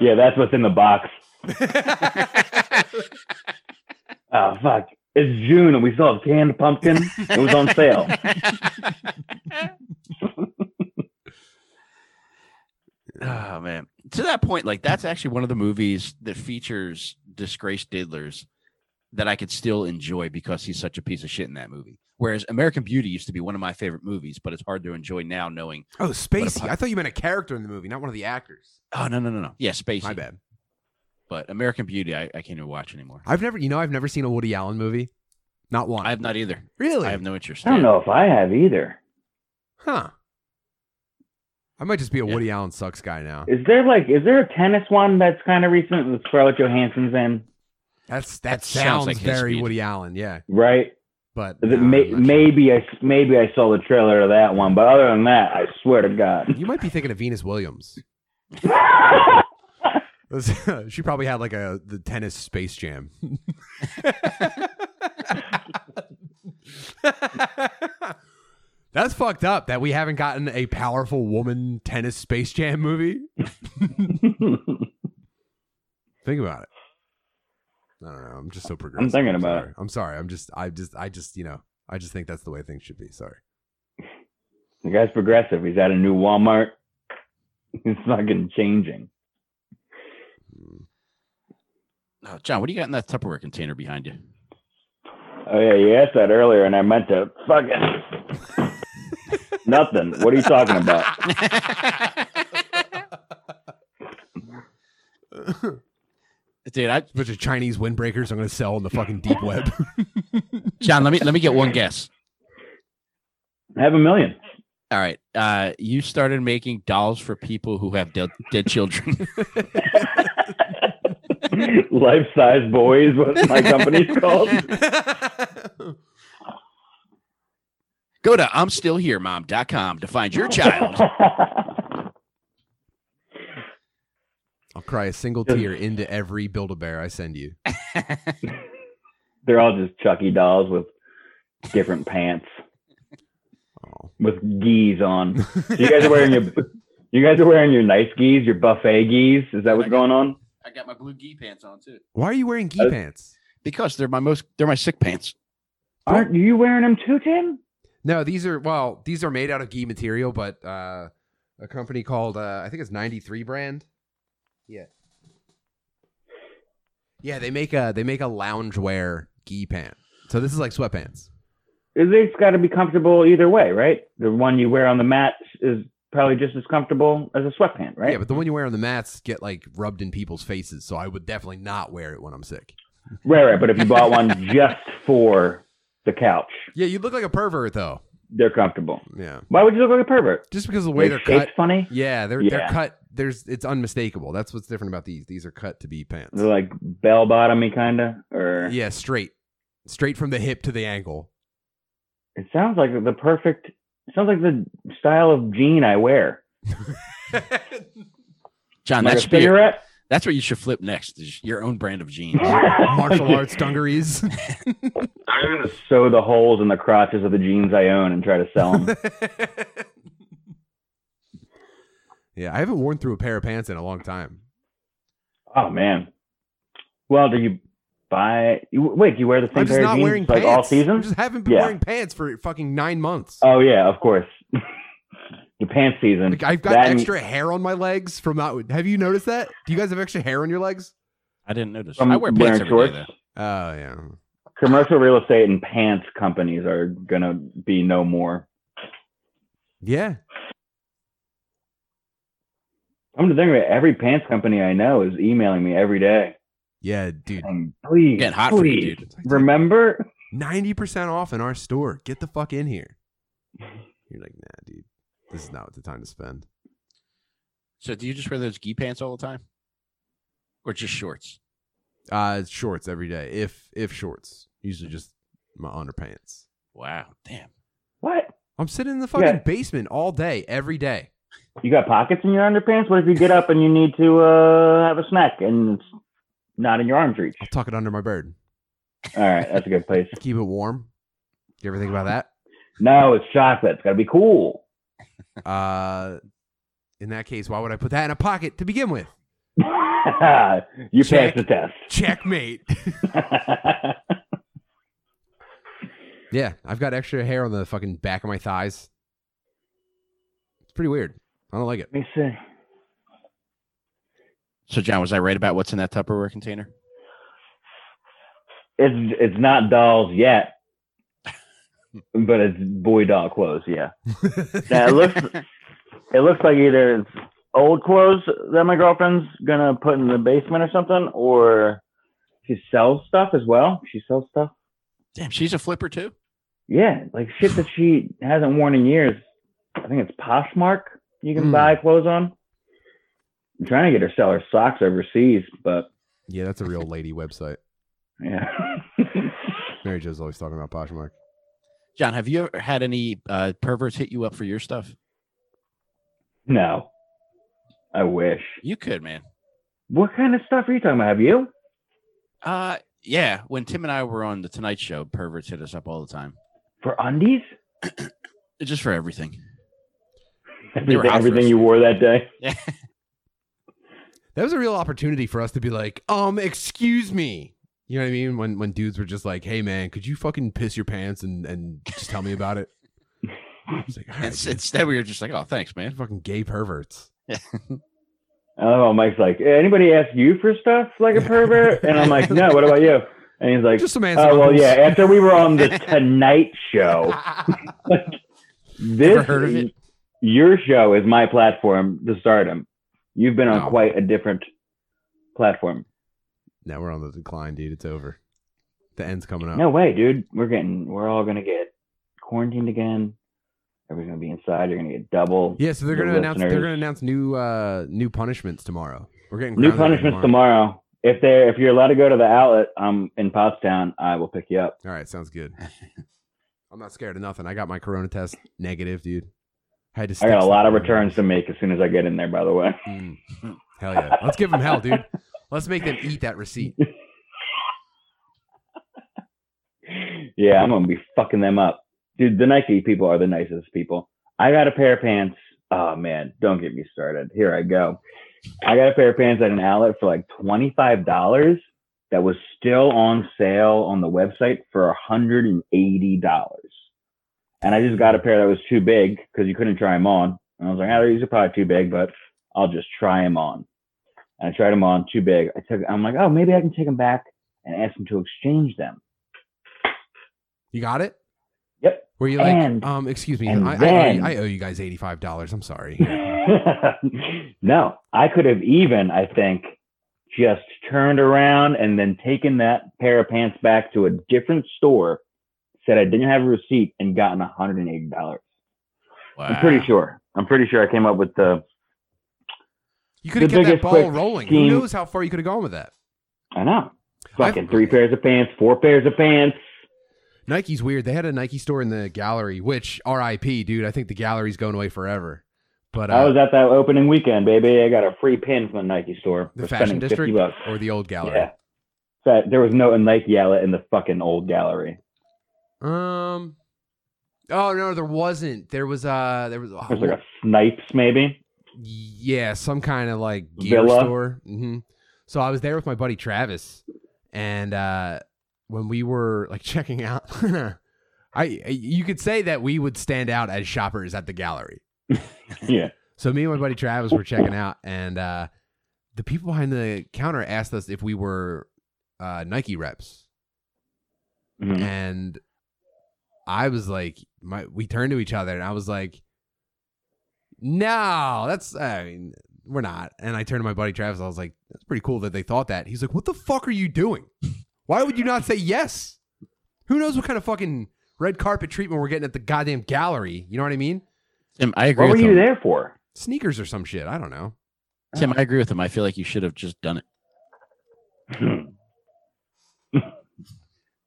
Yeah, that's what's in the box. Oh fuck! It's June and we still have canned pumpkin. It was on sale. [LAUGHS] oh man, to that point, like that's actually one of the movies that features disgraced diddlers that I could still enjoy because he's such a piece of shit in that movie. Whereas American Beauty used to be one of my favorite movies, but it's hard to enjoy now knowing. Oh, Spacey. pu- I thought you meant a character in the movie, not one of the actors. Oh no no no no. Yeah, Spacey. My bad. But American Beauty, I, I can't even watch anymore. I've never, you know, I've never seen a Woody Allen movie. Not one. I have not either. really? I have no interest. I don't know if I have either. Huh. I might just be a Yeah. Woody Allen sucks guy now. Is there like is there a tennis one that's kind of recent with Scarlett Johansson's in? That's that, That sounds sounds, like very. Woody Allen, yeah. Right? But no, may, I'm sure. maybe I maybe I saw the trailer of that one, but other than that, I swear to God. you might be thinking of Venus Williams. [LAUGHS] [LAUGHS] she probably had like a the tennis Space Jam. [LAUGHS] That's fucked up that we haven't gotten a powerful woman tennis Space Jam movie. [LAUGHS] Think about it. I don't know. I'm just so progressive. I'm thinking about sorry. I'm sorry. I'm just. I just. I just. You know. I just think that's the way things should be. Sorry. the guy's progressive. He's at a new Walmart. He's fucking changing. Oh, John, what do you got in that Tupperware container behind you? Oh yeah, you asked that earlier, and I meant to fucking [LAUGHS] nothing. What are you talking about? [LAUGHS] Dude, I, bunch of Chinese windbreakers I'm going to sell on the fucking deep web. [LAUGHS] John, let me let me get one guess. I have a million. All right, uh, you started making dolls for people who have dead, dead children. Life size boys, what my company's called. [LAUGHS] Go to I'm still here, mom.com to find your child. [LAUGHS] I'll cry a single tear into every Build a Bear I send you. [LAUGHS] They're all just Chucky dolls with different pants with geese on. So you guys are wearing your you guys are wearing your nice gis, your buffet gis. Is that what's going on? I got my blue gi pants on too Why are you wearing gi Uh, pants? because they're my most they're my sick pants. Aren't you wearing them too, Tim? No, these are well, these are made out of gi material, but uh, a company called uh, I think it's 93 brand. Yeah. Yeah, they make a they make a loungewear gi pant. So this is like sweatpants. It's got to be comfortable either way, right? The one you wear on the mat is probably just as comfortable as a sweatpant, right? Yeah, but the one you wear on the mats get like rubbed in people's faces, so I would definitely not wear it when I'm sick. right, right. But if you bought one [LAUGHS] just for the couch, Yeah, you look like a pervert though. they're comfortable. Yeah, Why would you look like a pervert? just because of the way Their they're cut. funny. Yeah, they're they're cut. There's it's unmistakable. That's what's different about these. These are cut to be pants. They're like bell bottomy kind of, or Yeah, straight, straight from the hip to the ankle. it sounds like the perfect. It sounds like the style of jean I wear. [LAUGHS] John, like that a should be your, cigarette. that's what you should flip next. Is your own brand of jeans. [LAUGHS] Martial [LAUGHS] arts dungarees. I'm gonna sew the holes in the crotches of the jeans I own and try to sell them. yeah, I haven't worn through a pair of pants in a long time. oh man. Well, do you buy? Wait, do you wear the same I'm just pair of jeans wearing like pants. all season? I just haven't been Yeah. wearing pants for fucking nine months. Oh yeah, of course. [LAUGHS] the pants season. Like I've got That and- extra hair on my legs from not. Have you noticed that? Do you guys have extra hair on your legs? I didn't notice. from I wear pants wearing every shorts. day, Oh yeah. Commercial real estate and pants companies are gonna be no more. Yeah. I'm to think of it, every pants company I know is emailing me every day. Yeah, dude. saying, please, Getting hot for you, please, dude. remember? Ninety percent off in our store. Get the fuck in here. You're like, nah, dude. This is not the time to spend. So do you just wear those gi pants all the time, or just shorts? Uh, shorts every day. If if shorts, usually just my underpants. Wow, damn. What? I'm sitting in the fucking Yeah. basement all day, every day. You got pockets in your underpants? What if you get up and you need to uh, have a snack and it's not in your arm's reach? I'll tuck it under my bird. All right, that's a good place. [LAUGHS] Keep it warm. You ever think about that? No, it's chocolate. It's got to be cool. [LAUGHS] Uh, in that case, why would I put that in a pocket to begin with? [LAUGHS] you Check. passed the test. Checkmate. yeah, I've got extra hair on the fucking back of my thighs. It's pretty weird. I don't like it. Let me see. So John, was I right about what's in that Tupperware container? It's it's not dolls yet. [LAUGHS] but it's boy doll clothes. Yeah. [LAUGHS] Yeah, it looks it looks like either it's old clothes that my girlfriend's gonna put in the basement or something, or she sells stuff as well. She sells stuff. Damn, she's a flipper too. Yeah, like shit that she hasn't worn in years. I think it's Poshmark. You can Hmm. buy clothes on. I'm trying to get her to sell her socks overseas, but yeah, that's a real lady website. yeah. [LAUGHS] Mary Jo's always talking about Poshmark. John, have you ever had any uh, perverts hit you up for your stuff? no, I wish. You could, man. What kind of stuff are you talking about? Have you? Uh, yeah. When Tim and I were on the Tonight Show, perverts hit us up all the time, For undies? [CLEARS THROAT] just for everything. [LAUGHS] Everything, everything you wore that day? [LAUGHS] Yeah. That was a real opportunity for us to be like, um, excuse me. You know what I mean? When when dudes were just like, hey man, could you fucking piss your pants and and just tell me about it? [LAUGHS] Like, all right, And instead, we were just like, "Oh, thanks, man." fucking gay perverts. Oh, [LAUGHS] Mike's like, anybody ask you for stuff like a pervert? And I'm like, no, what about you? And he's like, Just some oh, well, yeah, after we were on the [LAUGHS] Tonight Show, this, heard of it? your show is my platform to stardom. You've been on No. quite a different platform. now we're on the decline, dude. It's over. The end's coming up. No way, dude. We're getting, we're all going to get quarantined again. Everybody's to be inside. You're going to get double. Yeah, so they're gonna announce they're gonna announce new uh new punishments tomorrow. We're getting New punishments tomorrow. If they're if you're allowed to go to the outlet um in Pottstown, I will pick you up. All right, sounds good. [LAUGHS] I'm not scared of nothing. I got my corona test negative, dude. To. I got a lot of returns to make as soon as I get in there. By the way, Mm. [LAUGHS] Hell yeah. Let's give them hell, dude. Let's make them eat that receipt. [LAUGHS] yeah, I'm gonna be fucking them up, dude. The Nike people are the nicest people. I got a pair of pants. Oh man, don't get me started. Here I go. I got a pair of pants at an outlet for like twenty five dollars. That was still on sale on the website for hundred and eighty dollars. And I just got a pair that was too big because you couldn't try them on. And I was like, oh, these are probably too big, but I'll just try them on. And I tried them on, too big. I took. I'm like, oh, maybe I can take them back and ask them to exchange them. You got it? Yep. Were you like, And- um, excuse me, and I, I, owe then- you, I owe you guys eighty-five dollars. I'm sorry. [LAUGHS] no, I could have even, I think, just turned around and then taken that pair of pants back to a different store, said I didn't have a receipt, and gotten $180. I'm pretty sure. I'm pretty sure I came up with the. You could have kept that ball rolling. Who knows how far you could have gone with that? I know. Fucking I've- three pairs of pants, four pairs of pants. Nike's weird. They had a Nike store in the gallery, which R.I.P. Dude, I think the gallery's going away forever. But uh, I was at that opening weekend, baby. I got a free pin from the Nike store the fashion district 50 bucks. or the old gallery. Yeah. So there was no Nike outlet in the fucking old gallery. Um. Oh no, there wasn't. There was uh, there was. There's like a Snipes, maybe. Yeah, some kind of like gear Villa? store. hmm So I was there with my buddy Travis, and uh, when we were like [LAUGHS] checking out, [LAUGHS] I you could say that we would stand out as shoppers at the gallery. [LAUGHS] Yeah. So me and my buddy Travis were checking out, and uh, the people behind the counter asked us if we were uh, Nike reps, Mhm. and I was like, my we turned to each other, and I was like, "No, that's I mean, we're not." And I turned to my buddy Travis. I was like, "That's pretty cool that they thought that." He's like, "What the fuck are you doing? Why would you not say yes? Who knows what kind of fucking red carpet treatment we're getting at the goddamn gallery? You know what I mean? Tim, I agree What were with you him. there for? Sneakers or some shit. I don't know." Tim, I agree with him. I feel like you should have just done it. [CLEARS THROAT]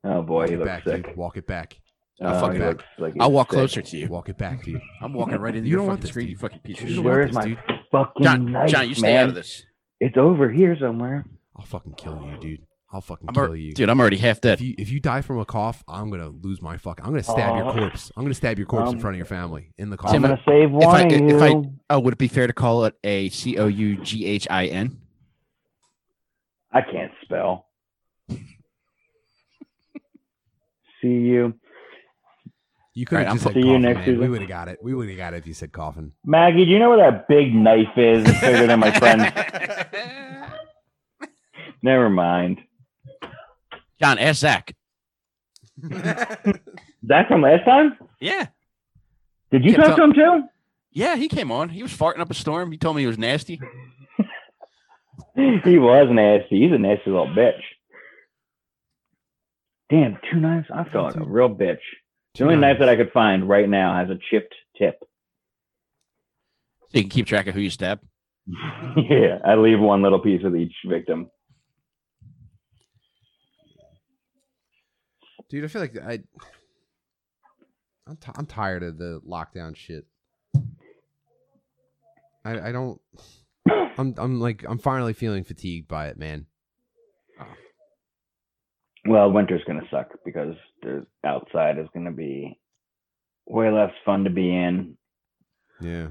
oh boy, Walk he it looks back, sick. dude. Walk it back. I'll fuck he it. looks like I'll walk sick. closer to you. Walk it back, dude. I'm walking right into You your don't fucking want this, screen, dude. you fucking piece of shit. Where's my dude. fucking John, knife, John, you stay man? out of this. It's over here somewhere. I'll fucking kill you, dude. I'll fucking I'm kill already, you. dude, I'm already half If dead. you if you die from a cough, I'm gonna lose my fuck. I'm gonna stab your corpse. I'm gonna stab your corpse in Um, front of your family in the cough. I'm gonna save if I- one of if I- you. Oh, would it be fair to call it a C O U G H I N? I can't spell. [LAUGHS] See you, you could have Alright, I'm just said see you coffin, next man. We would have got it. We would have got it if you said coffin. Maggie. Do you know where that big knife is? It's bigger than my friend. [LAUGHS] Never mind. John, ask Zach. [LAUGHS] Zach from last time? Yeah. Did you Can't talk to him too? Yeah, he came on. He was farting up a storm. He told me he was nasty. [LAUGHS] he was nasty. He's a nasty little bitch. Damn, two knives. I feel like a real bitch. The only knife that I could find right now has a chipped tip. So you can keep track of who you stab. [LAUGHS] yeah, I leave one little piece with each victim. dude. I feel like I, I'm t- I'm tired of the lockdown shit. I I don't. I'm I'm like I'm finally feeling fatigued by it, man. [CLEARS THROAT] Ah. Well, winter's gonna suck because the outside is gonna be way less fun to be in. Yeah.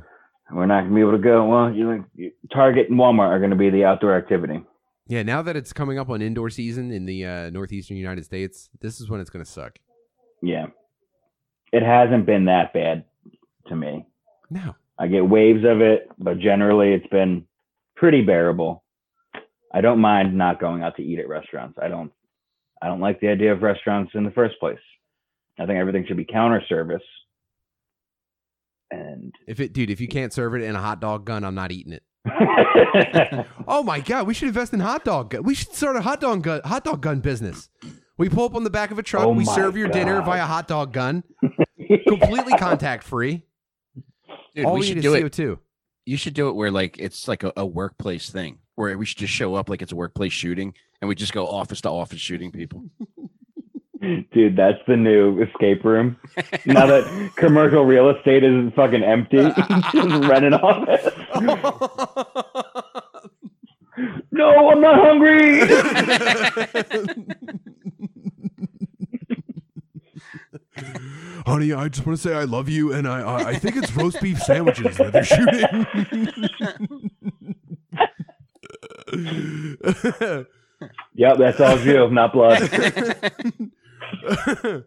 We're not gonna be able to go. Well, you like Target and Walmart are gonna be the outdoor activity. Yeah, now that it's coming up on indoor season in the uh, northeastern United States, this is when it's gonna suck. Yeah, it hasn't been that bad to me. No, I get waves of it, but generally it's been pretty bearable. I don't mind not going out to eat at restaurants. I don't I don't like the idea of restaurants in the first place. I think everything should be counter service. And if it, dude, if you can't serve it in a hot dog gun, I'm not eating it. [LAUGHS] Oh my god, we should invest in hot dog. Gun. We should start a hot dog gun, hot dog gun business. We pull up on the back of a truck. Oh we serve your dinner via hot dog gun, [LAUGHS] completely contact free. Dude, All we we, should need do is it. CO2. You should do it where like it's like a, a workplace thing where we should just show up like it's a workplace shooting and we just go office to office shooting people. [LAUGHS] Dude, that's the new escape room. Now that commercial real estate is fucking empty, [LAUGHS] just rent an office. [LAUGHS] No, I'm not hungry. Honey, I just want to say I love you, and I I, I think it's roast beef sandwiches that they're shooting. Yep, that's all you, not blood. [LAUGHS]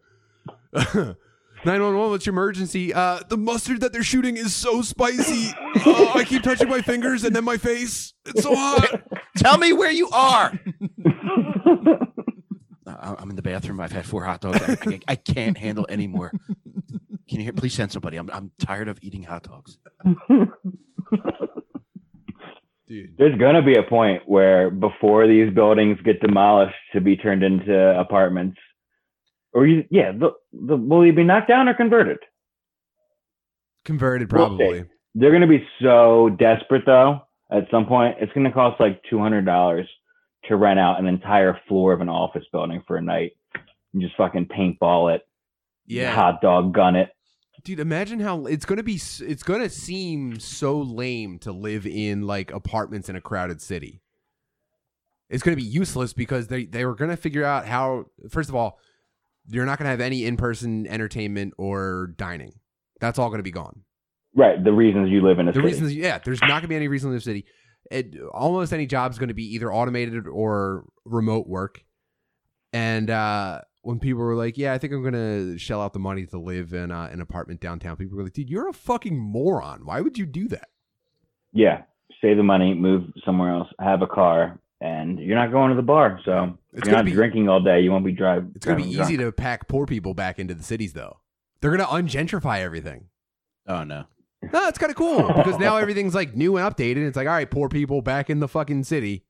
911, what's your emergency? Uh, the mustard that they're shooting is so spicy. Oh, I keep touching my fingers and then my face. It's so hot. Tell me where you are. [LAUGHS] Uh, I'm in the bathroom. I've had four hot dogs. I, I, I can't handle anymore. Can you hear? Please send somebody. I'm I'm tired of eating hot dogs. [LAUGHS] Dude. There's gonna be a point where before these buildings get demolished to be turned into apartments, or you, yeah, the, the, will they be knocked down or converted? Converted, probably. They're gonna be so desperate though. At some point, it's gonna cost like two hundred dollars to rent out an entire floor of an office building for a night and just fucking paintball it, Yeah. hot dog gun it. Dude, imagine how it's gonna be. It's gonna seem so lame to live in like apartments in a crowded city. It's gonna be useless because they they were gonna figure out how. First of all, you're not gonna have any in person entertainment or dining. That's all gonna be gone. Right, the reasons you live in a The city. reasons, yeah, there's not gonna be any reason in the city. It, almost any job is gonna be either automated or remote work. And uh, when people were like, "Yeah, I think I'm gonna shell out the money to live in uh, an apartment downtown," people were like, "Dude, you're a fucking moron. Why would you do that?" yeah, save the money, move somewhere else, have a car, and you're not going to the bar. So It's you're gonna not be- drinking all day, you won't be driving. It's gonna be easy to pack poor people back into the cities, though. They're gonna ungentrify everything. Oh no. No, it's kind of cool because now [LAUGHS] everything's like new and updated. It's like, all right, poor people back in the fucking city.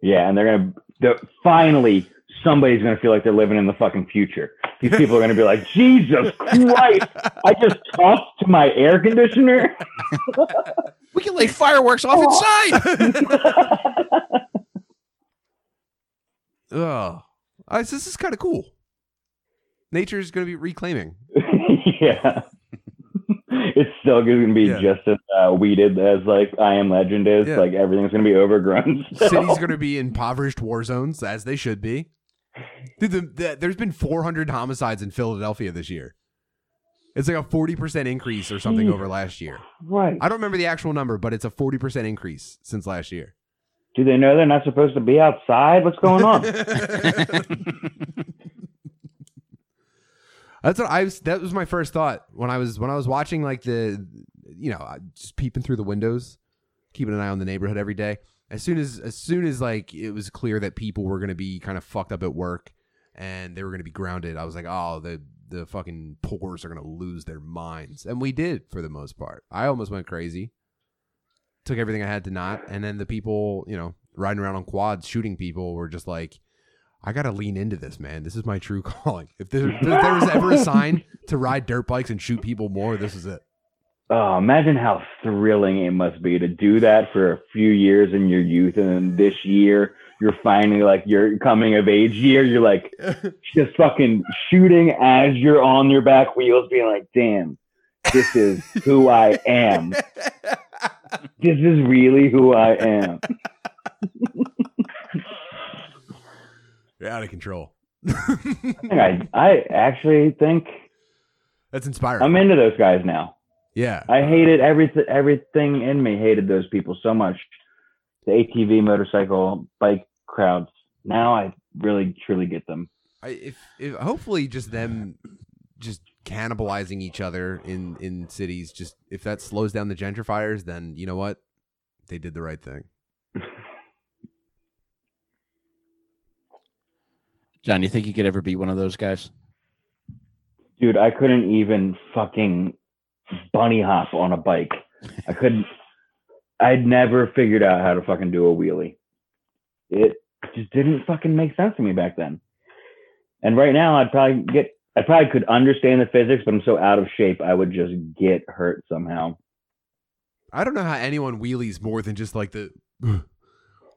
Yeah, and they're gonna they're, finally somebody's gonna feel like they're living in the fucking future. These people are gonna be like, Jesus Christ! I just talked to my air conditioner. [LAUGHS] We can lay fireworks off inside. [LAUGHS] Ugh, Uh, this is kind of cool. Nature is gonna be reclaiming. [LAUGHS] yeah. It's still going to be Yeah. just as uh, weeded as like I Am Legend is. Yeah. Like everything's going to be overgrown. still. Cities going to be impoverished war zones as they should be. Dude, the, the, there's been 400 homicides in Philadelphia this year. It's like a 40% increase or something Jeez. over last year. right. I don't remember the actual number, but it's a 40% increase since last year. Do they know they're not supposed to be outside? What's going on? [LAUGHS] That's what I was. That was my first thought when I was when I was watching like the, you know, just peeping through the windows, keeping an eye on the neighborhood every day. As soon as as soon as like it was clear that people were to be kind of fucked up at work and they were to be grounded, I was like, oh, the the fucking poors are gonna lose their minds, and we did for the most part. I almost went crazy, took everything I had to not, and then the people, you know, riding around on quads shooting people were just like, I gotta lean into this, man. This is my true [LAUGHS] calling. If there, if there was ever a sign to ride dirt bikes and shoot people more, this is it. Oh, imagine how thrilling it must be to do that for a few years in your youth, and then this year you're finally like your coming of age year. You're like [LAUGHS] just fucking shooting as you're on your back wheels, being like, "Damn, this is who I am. This is really who I am." [LAUGHS] You're out of control. I I actually think That's inspiring. I'm into those guys now. Yeah. I hated everything. Everything in me hated those people so much. The ATV, motorcycle, bike crowds. Now I really truly get them. I, if, if hopefully just them just cannibalizing each other in in cities just if that slows down the gentrifiers then you know what they did the right thing [LAUGHS] John, you think you could ever beat one of those guys? Dude, I couldn't even fucking bunny hop on a bike. I couldn't. I'd never figured out how to fucking do a wheelie. It just didn't fucking make sense to me back then. And right now, I'd probably get. I probably could understand the physics, but I'm so out of shape, I would just get hurt somehow. i don't know how anyone wheelies more than just like the [SIGHS]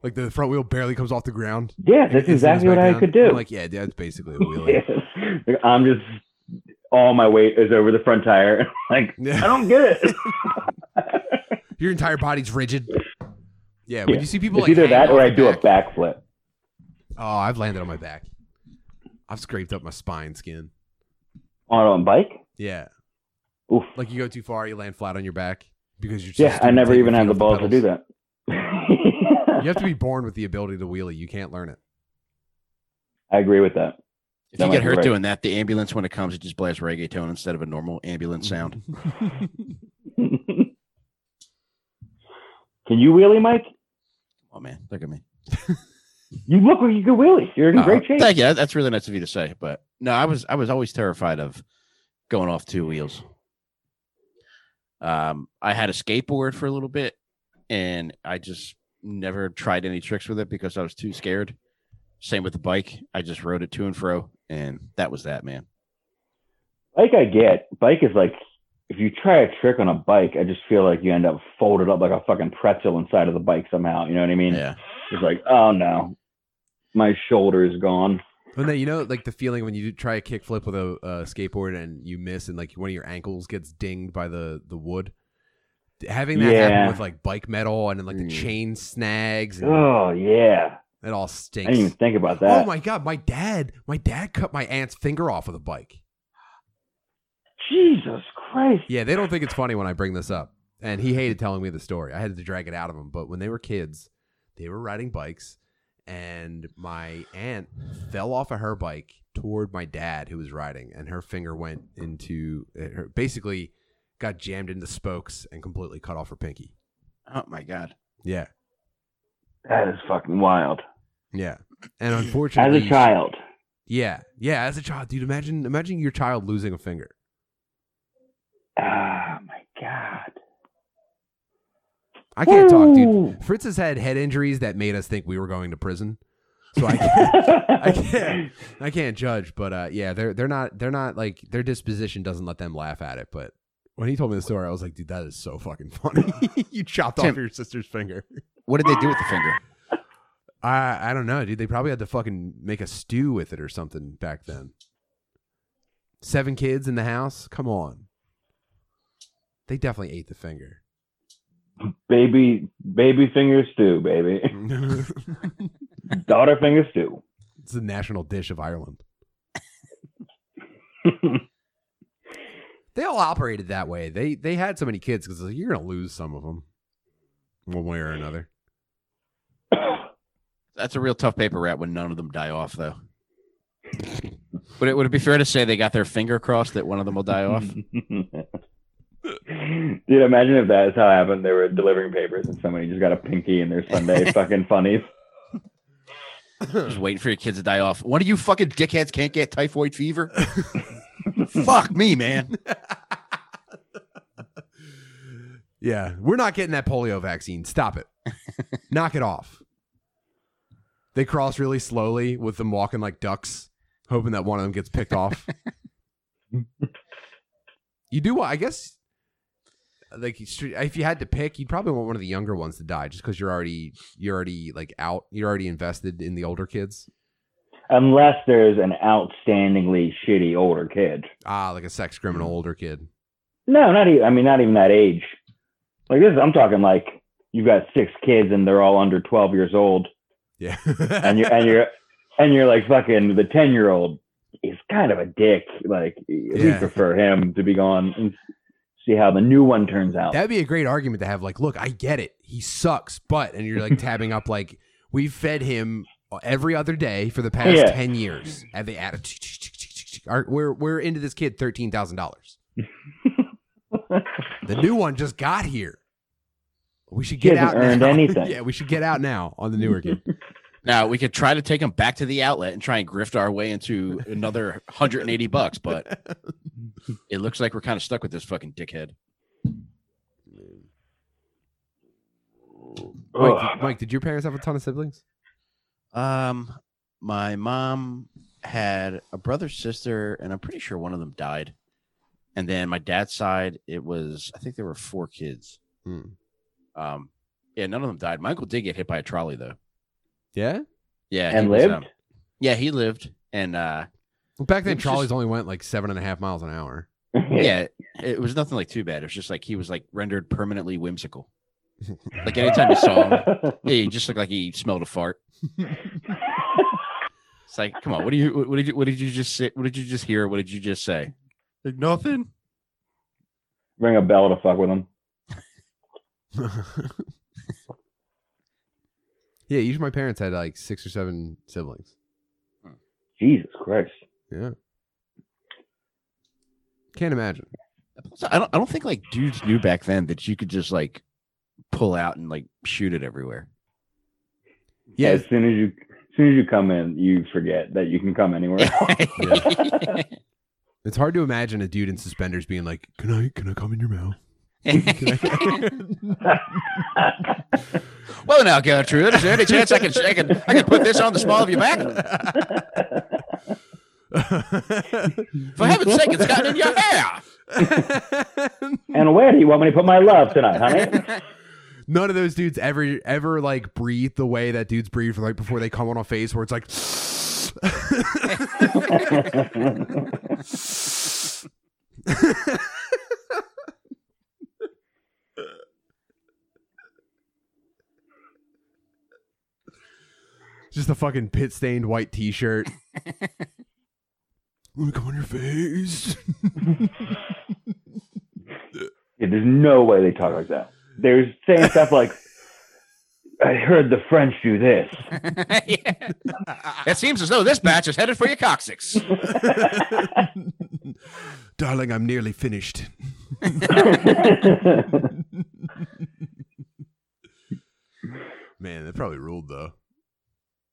like the front wheel barely comes off the ground Yeah, that's exactly what back I could do. I'm like yeah that's basically a wheelie [LAUGHS] I'm just all my weight is over the front tire. [LAUGHS] like I don't get it. [LAUGHS] [LAUGHS] your entire body's rigid yeah when Yeah. you see people it's like either that or I do a backflip. oh i've landed on my back i've scraped up my spine skin On a bike? yeah Oof. like you go too far you land flat on your back because you're Yeah, I never even had the balls to do that. You have to be born with the ability to wheelie. You can't learn it. I agree with that. If That you get hurt right. doing that, the ambulance when it comes, it just blasts reggaeton instead of a normal ambulance sound. [LAUGHS] Can you wheelie, Mike? Oh man, look at me. [LAUGHS] You look like you can wheelie. You're in Oh, great shape. Thank you. That's really nice of you to say. But no, I was I was always terrified of going off two wheels. Um, I had a skateboard for a little bit, and I just never tried any tricks with it because I was too scared. Same with the bike. I just rode it to and fro, and that was that, man. Bike, I get. Bike is like, if you try a trick on a bike, I just feel like you end up folded up like a fucking pretzel inside of the bike somehow. You know what I mean? Yeah. It's like, oh no, my shoulder is gone. But then you know, like the feeling when you try a kickflip with a uh, skateboard and you miss, and like one of your ankles gets dinged by the the wood. Having that happen with like bike metal and then like the Mm. chain snags, and Oh yeah. It all stinks. I didn't even think about that. Oh my god, my dad, my dad cut my aunt's finger off with a bike. Jesus Christ. Yeah, they don't think it's funny when I bring this up. And he hated telling me the story. I had to drag it out of him. But when they were kids, they were riding bikes, and my aunt fell off of her bike toward my dad who was riding, and her finger went into uh, her, basically got jammed into spokes and completely cut off her pinky. Oh my god. Yeah, That is fucking wild. Yeah. [CLEARS THROAT] And unfortunately, As a child. yeah, yeah, as a child, dude, imagine imagine your child losing a finger. Oh my god. I can't talk, dude. Woo. Fritz has had head injuries that made us think we were going to prison. So I can't, I [LAUGHS] can't, I can't judge. But uh, yeah, they're they're not they're not like their disposition doesn't let them laugh at it. But when he told me the story, I was like, dude, that is so fucking funny. [LAUGHS] you chopped off your sister's finger. What did they do with the finger? I I don't know, dude. They probably had to fucking make a stew with it or something back then. Seven kids in the house. Come on. They definitely ate the finger. baby baby finger stew, baby. [LAUGHS] Daughter finger stew. it's the national dish of Ireland. [LAUGHS] They all operated that way. They they had so many kids because you're gonna lose some of them, one way or another. That's a real tough paper route when none of them die off, though. Would it would it be fair to say they got their finger crossed that one of them will die off? [LAUGHS] Dude, imagine if that is how it happened. They were delivering papers and somebody just got a pinky in their Sunday [LAUGHS] fucking funnies. Just waiting for your kids to die off. One of you fucking dickheads can't get typhoid fever. [LAUGHS] Fuck me, man. yeah, we're not getting that polio vaccine. Stop it. Knock it off. They cross really slowly with them walking like ducks, hoping that one of them gets picked off. [LAUGHS] you do, what? I guess. Like if you had to pick, you'd probably want one of the younger ones to die, just because you're already you're already like out, you're already invested in the older kids. Unless there's an outstandingly shitty older kid. Ah, like a sex criminal older kid. No, not even. I mean, not even that age. Like this, I'm talking like you've got six kids and they're all under 12 years old, Yeah, and you're and you're and you're like fucking the 10 year old is kind of a dick. Like we prefer him to be gone and see how the new one turns out. That'd be a great argument to have. Like, look, I get it. He sucks, but and you're like tabbing up like we've fed him every other day for the past Yeah. ten years. And they added. We're we're into this kid thirteen thousand dollars. [LAUGHS] The new one just got here. We should get out. hasn't earned now. anything. [LAUGHS] yeah, we should get out now on the newer kid. [LAUGHS] Now we could try to take them back to the outlet and try and grift our way into another 180 bucks, but [LAUGHS] it looks like we're kind of stuck with this fucking dickhead. Mike, did, Mike, did your parents have a ton of siblings? Um, my mom had a brother, sister, and I'm pretty sure one of them died. And then my dad's side, it was I think there were four kids. Hmm. Um, yeah, none of them died. My uncle did get hit by a trolley though. Yeah. Yeah, he and was, lived. um, yeah, he lived, and uh, Well, back then, It trolleys just- only went like seven and a half miles an hour. [LAUGHS] yeah, it was nothing like too bad. It was just like he was like rendered permanently whimsical. Like anytime you saw him, [LAUGHS] he just looked like he smelled a fart. It's like, come on, what do you, what did you, what did you just say? What did you just hear? What did you just say? Like nothing. Ring a bell to fuck with him. [LAUGHS] yeah, each of my parents had like six or seven siblings. Jesus Christ. Yeah. Can't imagine. I don't, I don't think like dudes knew back then that you could just like pull out and like shoot it everywhere. Yeah, As soon as you as soon as you come in, you forget that you can come anywhere [LAUGHS] else. [LAUGHS] it's hard to imagine a dude in suspenders being like, "Can I, can I come in your mouth?" Can [LAUGHS] I-" well, now, Gertrude, is there any chance I can, I can, I can put this on the small of your back? [LAUGHS] For heaven's sake, it's gotten in your hair. [LAUGHS] and where do you want me to put my love tonight, honey? None of those dudes ever ever like breathe the way that dudes breathe right before they come on a face where it's like just a fucking pit stained white t-shirt. [LAUGHS] Wanna come on your face? [LAUGHS] Yeah, there's no way they talk like that. They're saying stuff like, I heard the French do this. [LAUGHS] Yeah. It seems as though this batch is headed for your coccyx. Darling, I'm nearly finished. Man, that probably ruled though.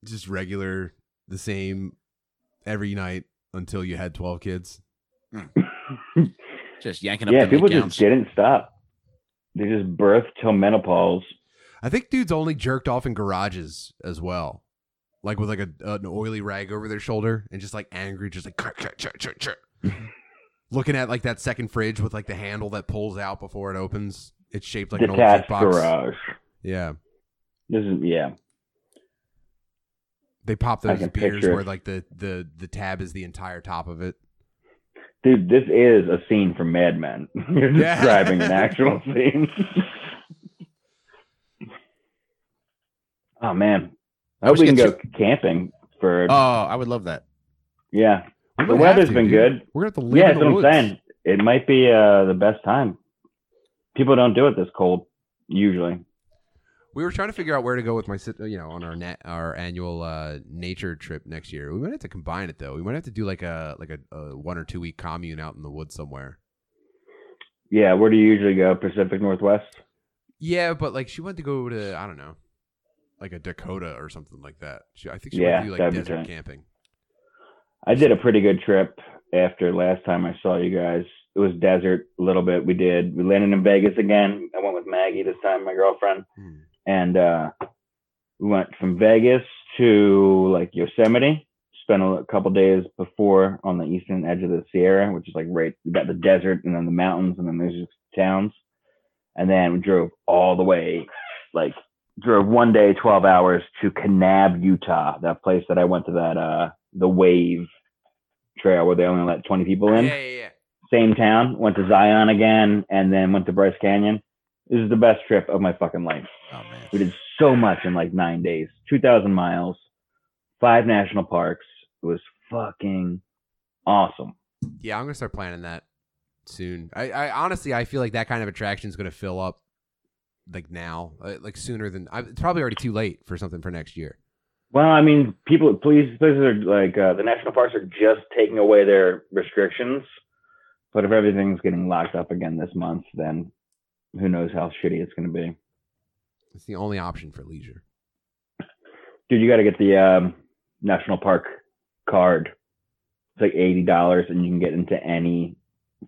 Just regular, the same every night until you had 12 kids. [LAUGHS] Just yanking up yeah, the people nightgowns. just didn't stop. They just birthed till menopause. I think dudes only jerked off in garages as well. Like with like a an oily rag over their shoulder and just like angry, just like "Chur, chur, chur, chur, chur." [LAUGHS] looking at like that second fridge with like the handle that pulls out before it opens. It's shaped like an old Detached jukebox. garage. Yeah. This is yeah. They pop those beers where like the, the the tab is the entire top of it. Dude, this is a scene from Mad Men. [LAUGHS] You're Yeah. describing an actual [LAUGHS] scene. oh man. I hope we can go camping for Oh, I would love that. yeah. The weather's to, been dude. good. We're gonna have to live Yeah, that's the what I'm saying. It might be uh the best time. People don't do it this cold, usually. We were trying to figure out where to go with my, you know, on our net, our annual uh, nature trip next year. We might have to combine it though. We might have to do like a like a, a one or two week commune out in the woods somewhere. Yeah, where do you usually go? Pacific Northwest? Yeah, but like she wanted to go to I don't know, like a Dakota or something like that. She, I think she Yeah, went to do like desert camping. I did a pretty good trip after last time I saw you guys. It was desert a little bit. We did. We landed in Vegas again. I went with Maggie this time, my girlfriend, Hmm. And uh, we went from Vegas to like Yosemite. Spent a couple days before on the eastern edge of the Sierra, which is like right. We got the desert and then the mountains, and then there's just towns. And then we drove all the way, like drove one day, 12 hours to Kanab, Utah, that place that I went to that, uh, the wave trail where they only let 20 people in. Yeah, yeah, yeah. Same town, went to Zion again, and then went to Bryce Canyon. This is the best trip of my fucking life. Oh man. We did so much in like nine days, 2,000 miles, five national parks. It was fucking awesome. Yeah, I'm gonna start planning that soon. I, I honestly, I feel like that kind of attraction is gonna fill up like now, uh, like sooner than. I, it's probably already too late for something for next year. Well, I mean, people, please, places are like uh, the national parks are just taking away their restrictions. But if everything's getting locked up again this month, then who knows how shitty it's going to be. It's the only option for leisure. Dude, you got to get the um, national park card. It's like eighty dollars, and you can get into any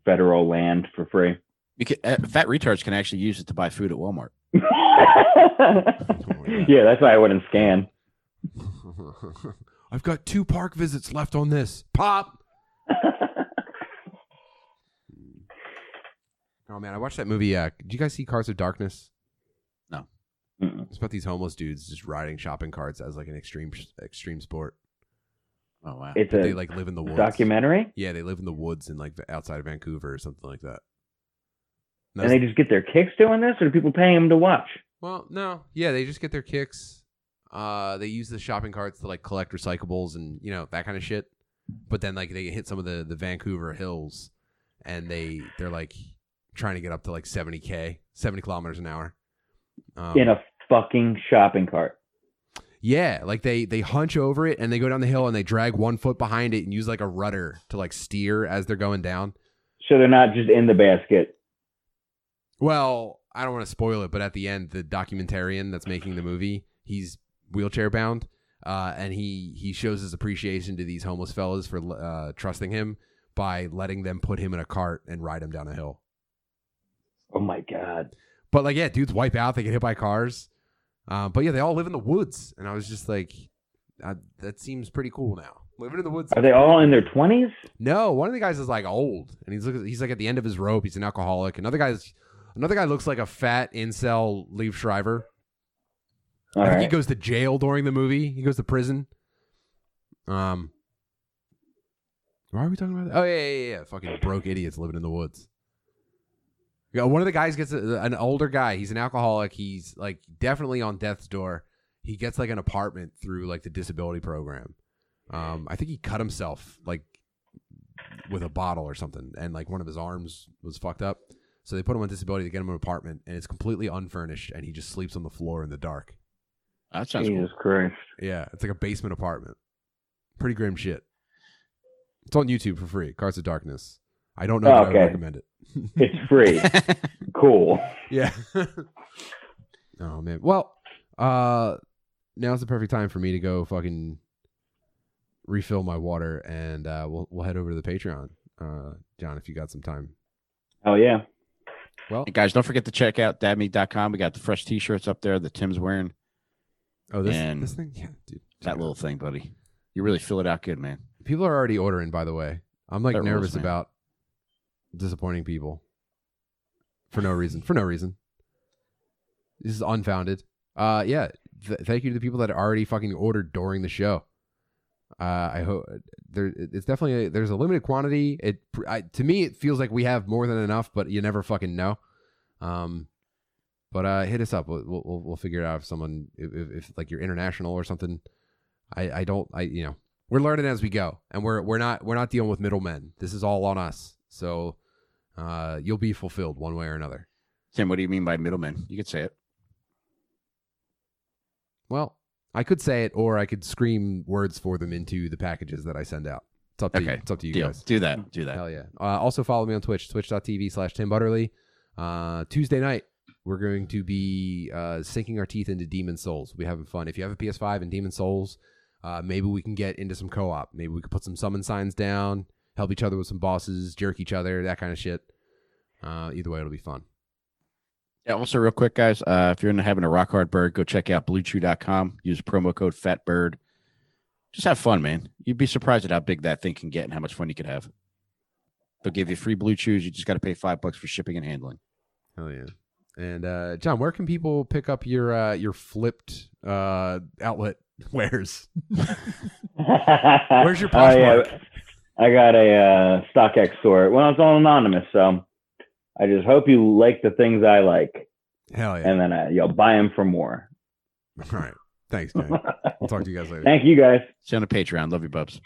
federal land for free. You can, uh, fat retards can actually use it to buy food at Walmart. [LAUGHS] yeah, that's why I wouldn't scan. [LAUGHS] I've got two park visits left on this. Pop. [LAUGHS] Oh man, I watched that movie. Uh, did you guys see Carts of Darkness? Mm-mm. It's about these homeless dudes just riding shopping carts as like an extreme extreme sport. Oh wow. It's But a they like live in the woods. documentary, Yeah, they live in the woods in like outside of Vancouver or something like that. And and they just get their kicks doing this, or do people paying them to watch? well, no, yeah, they just get their kicks. Uh, they use the shopping carts to like collect recyclables and you know that kind of shit. But then like they hit some of the the Vancouver hills, and they they're like trying to get up to like seventy k, seventy kilometers an hour. Um, in a fucking shopping cart. Yeah, like they they hunch over it and they go down the hill and they drag one foot behind it and use like a rudder to like steer as they're going down. So they're not just in the basket. Well, I don't want to spoil it, but at the end, the documentarian that's making the movie, he's wheelchair bound, uh, and he he shows his appreciation to these homeless fellas for uh, trusting him by letting them put him in a cart and ride him down a hill. Oh my god. But like, yeah, dudes wipe out, they get hit by cars. Um, but yeah, they all live in the woods, and I was just like, uh, that seems pretty cool now. Living in the woods. Are they all in their twenties? No, one of the guys is like old, and he's he's like at the end of his rope. He's an alcoholic. Another guy's another guy looks like a fat incel Liev Schreiber. All I think he goes to jail during the movie. He goes to prison. Um, why are we talking about that? Oh yeah, yeah, yeah. Fucking broke idiots living in the woods. Yeah, one of the guys gets a, an older guy. He's an alcoholic. He's like definitely on death's door. He gets like an apartment through like the disability program. Um, I think he cut himself like with a bottle or something, and like one of his arms was fucked up. So they put him on disability to get him an apartment, and it's completely unfurnished, and he just sleeps on the floor in the dark. That sounds Jesus Christ. Yeah, it's like a basement apartment. Pretty grim shit. It's on YouTube for free. Carts of Darkness. I don't know Oh, that I would okay. recommend it. [LAUGHS] It's free. [LAUGHS] cool. yeah. [LAUGHS] oh man. Well, uh now's the perfect time for me to go fucking refill my water and uh we'll we'll head over to the Patreon. Uh John, if you got some time. Oh yeah. Well, Hey, guys, don't forget to check out dadmeat.com. We got the fresh t-shirts up there that Tim's wearing. oh this And this thing? Yeah, dude. That little thing, buddy. You really fill it out good, man. People are already ordering by the way. I'm like That nervous man. about disappointing people for no reason. For no reason. This is unfounded. Uh, yeah. Th- thank you to the people that already fucking ordered during the show. Uh, I hope there. It's definitely there's a limited quantity. It I, to me it feels like we have more than enough, but you never fucking know. Um, but uh, hit us up. We'll we'll, we'll figure it out if someone if, if, if like you're international or something. I I don't I you know we're learning as we go, and we're we're not we're not dealing with middlemen. This is all on us. So uh, you'll be fulfilled one way or another. Tim, what do you mean by middleman? You could say it. Well, I could say it, or I could scream words for them into the packages that I send out. It's up to you. It's up to you Deal. guys. Do that. Do that. Hell yeah. Uh, also follow me on Twitch, twitch.tv slash Tim Butterly. Uh, Tuesday night, we're going to be uh, sinking our teeth into Demon Souls. We'll be having fun. If you have a PS5 and Demon Souls, uh, maybe we can get into some co-op. Maybe we could put some summon signs down, help each other with some bosses, jerk each other, that kind of shit. Uh, either way, it'll be fun. Yeah, also real quick, guys, uh, if you're into having a rock hard bird, go check out bluechew.com. Use promo code FATBIRD. Just have fun, man. You'd be surprised at how big that thing can get and how much fun you could have. They'll give you free blue chews. You just got to pay five bucks for shipping and handling. Hell yeah. And uh, John, where can people pick up your uh, your flipped uh, outlet [LAUGHS] wares? [LAUGHS] Where's your Oh, yeah. Poshmark? I got a uh, StockX store. Well, it's all anonymous, so I just hope you like the things I like, Hell yeah. and then uh, you'll buy them for more. All right. Thanks, Jay. We'll talk to you guys later. [LAUGHS] Thank you, guys. See you on the Patreon. Love you, bubs.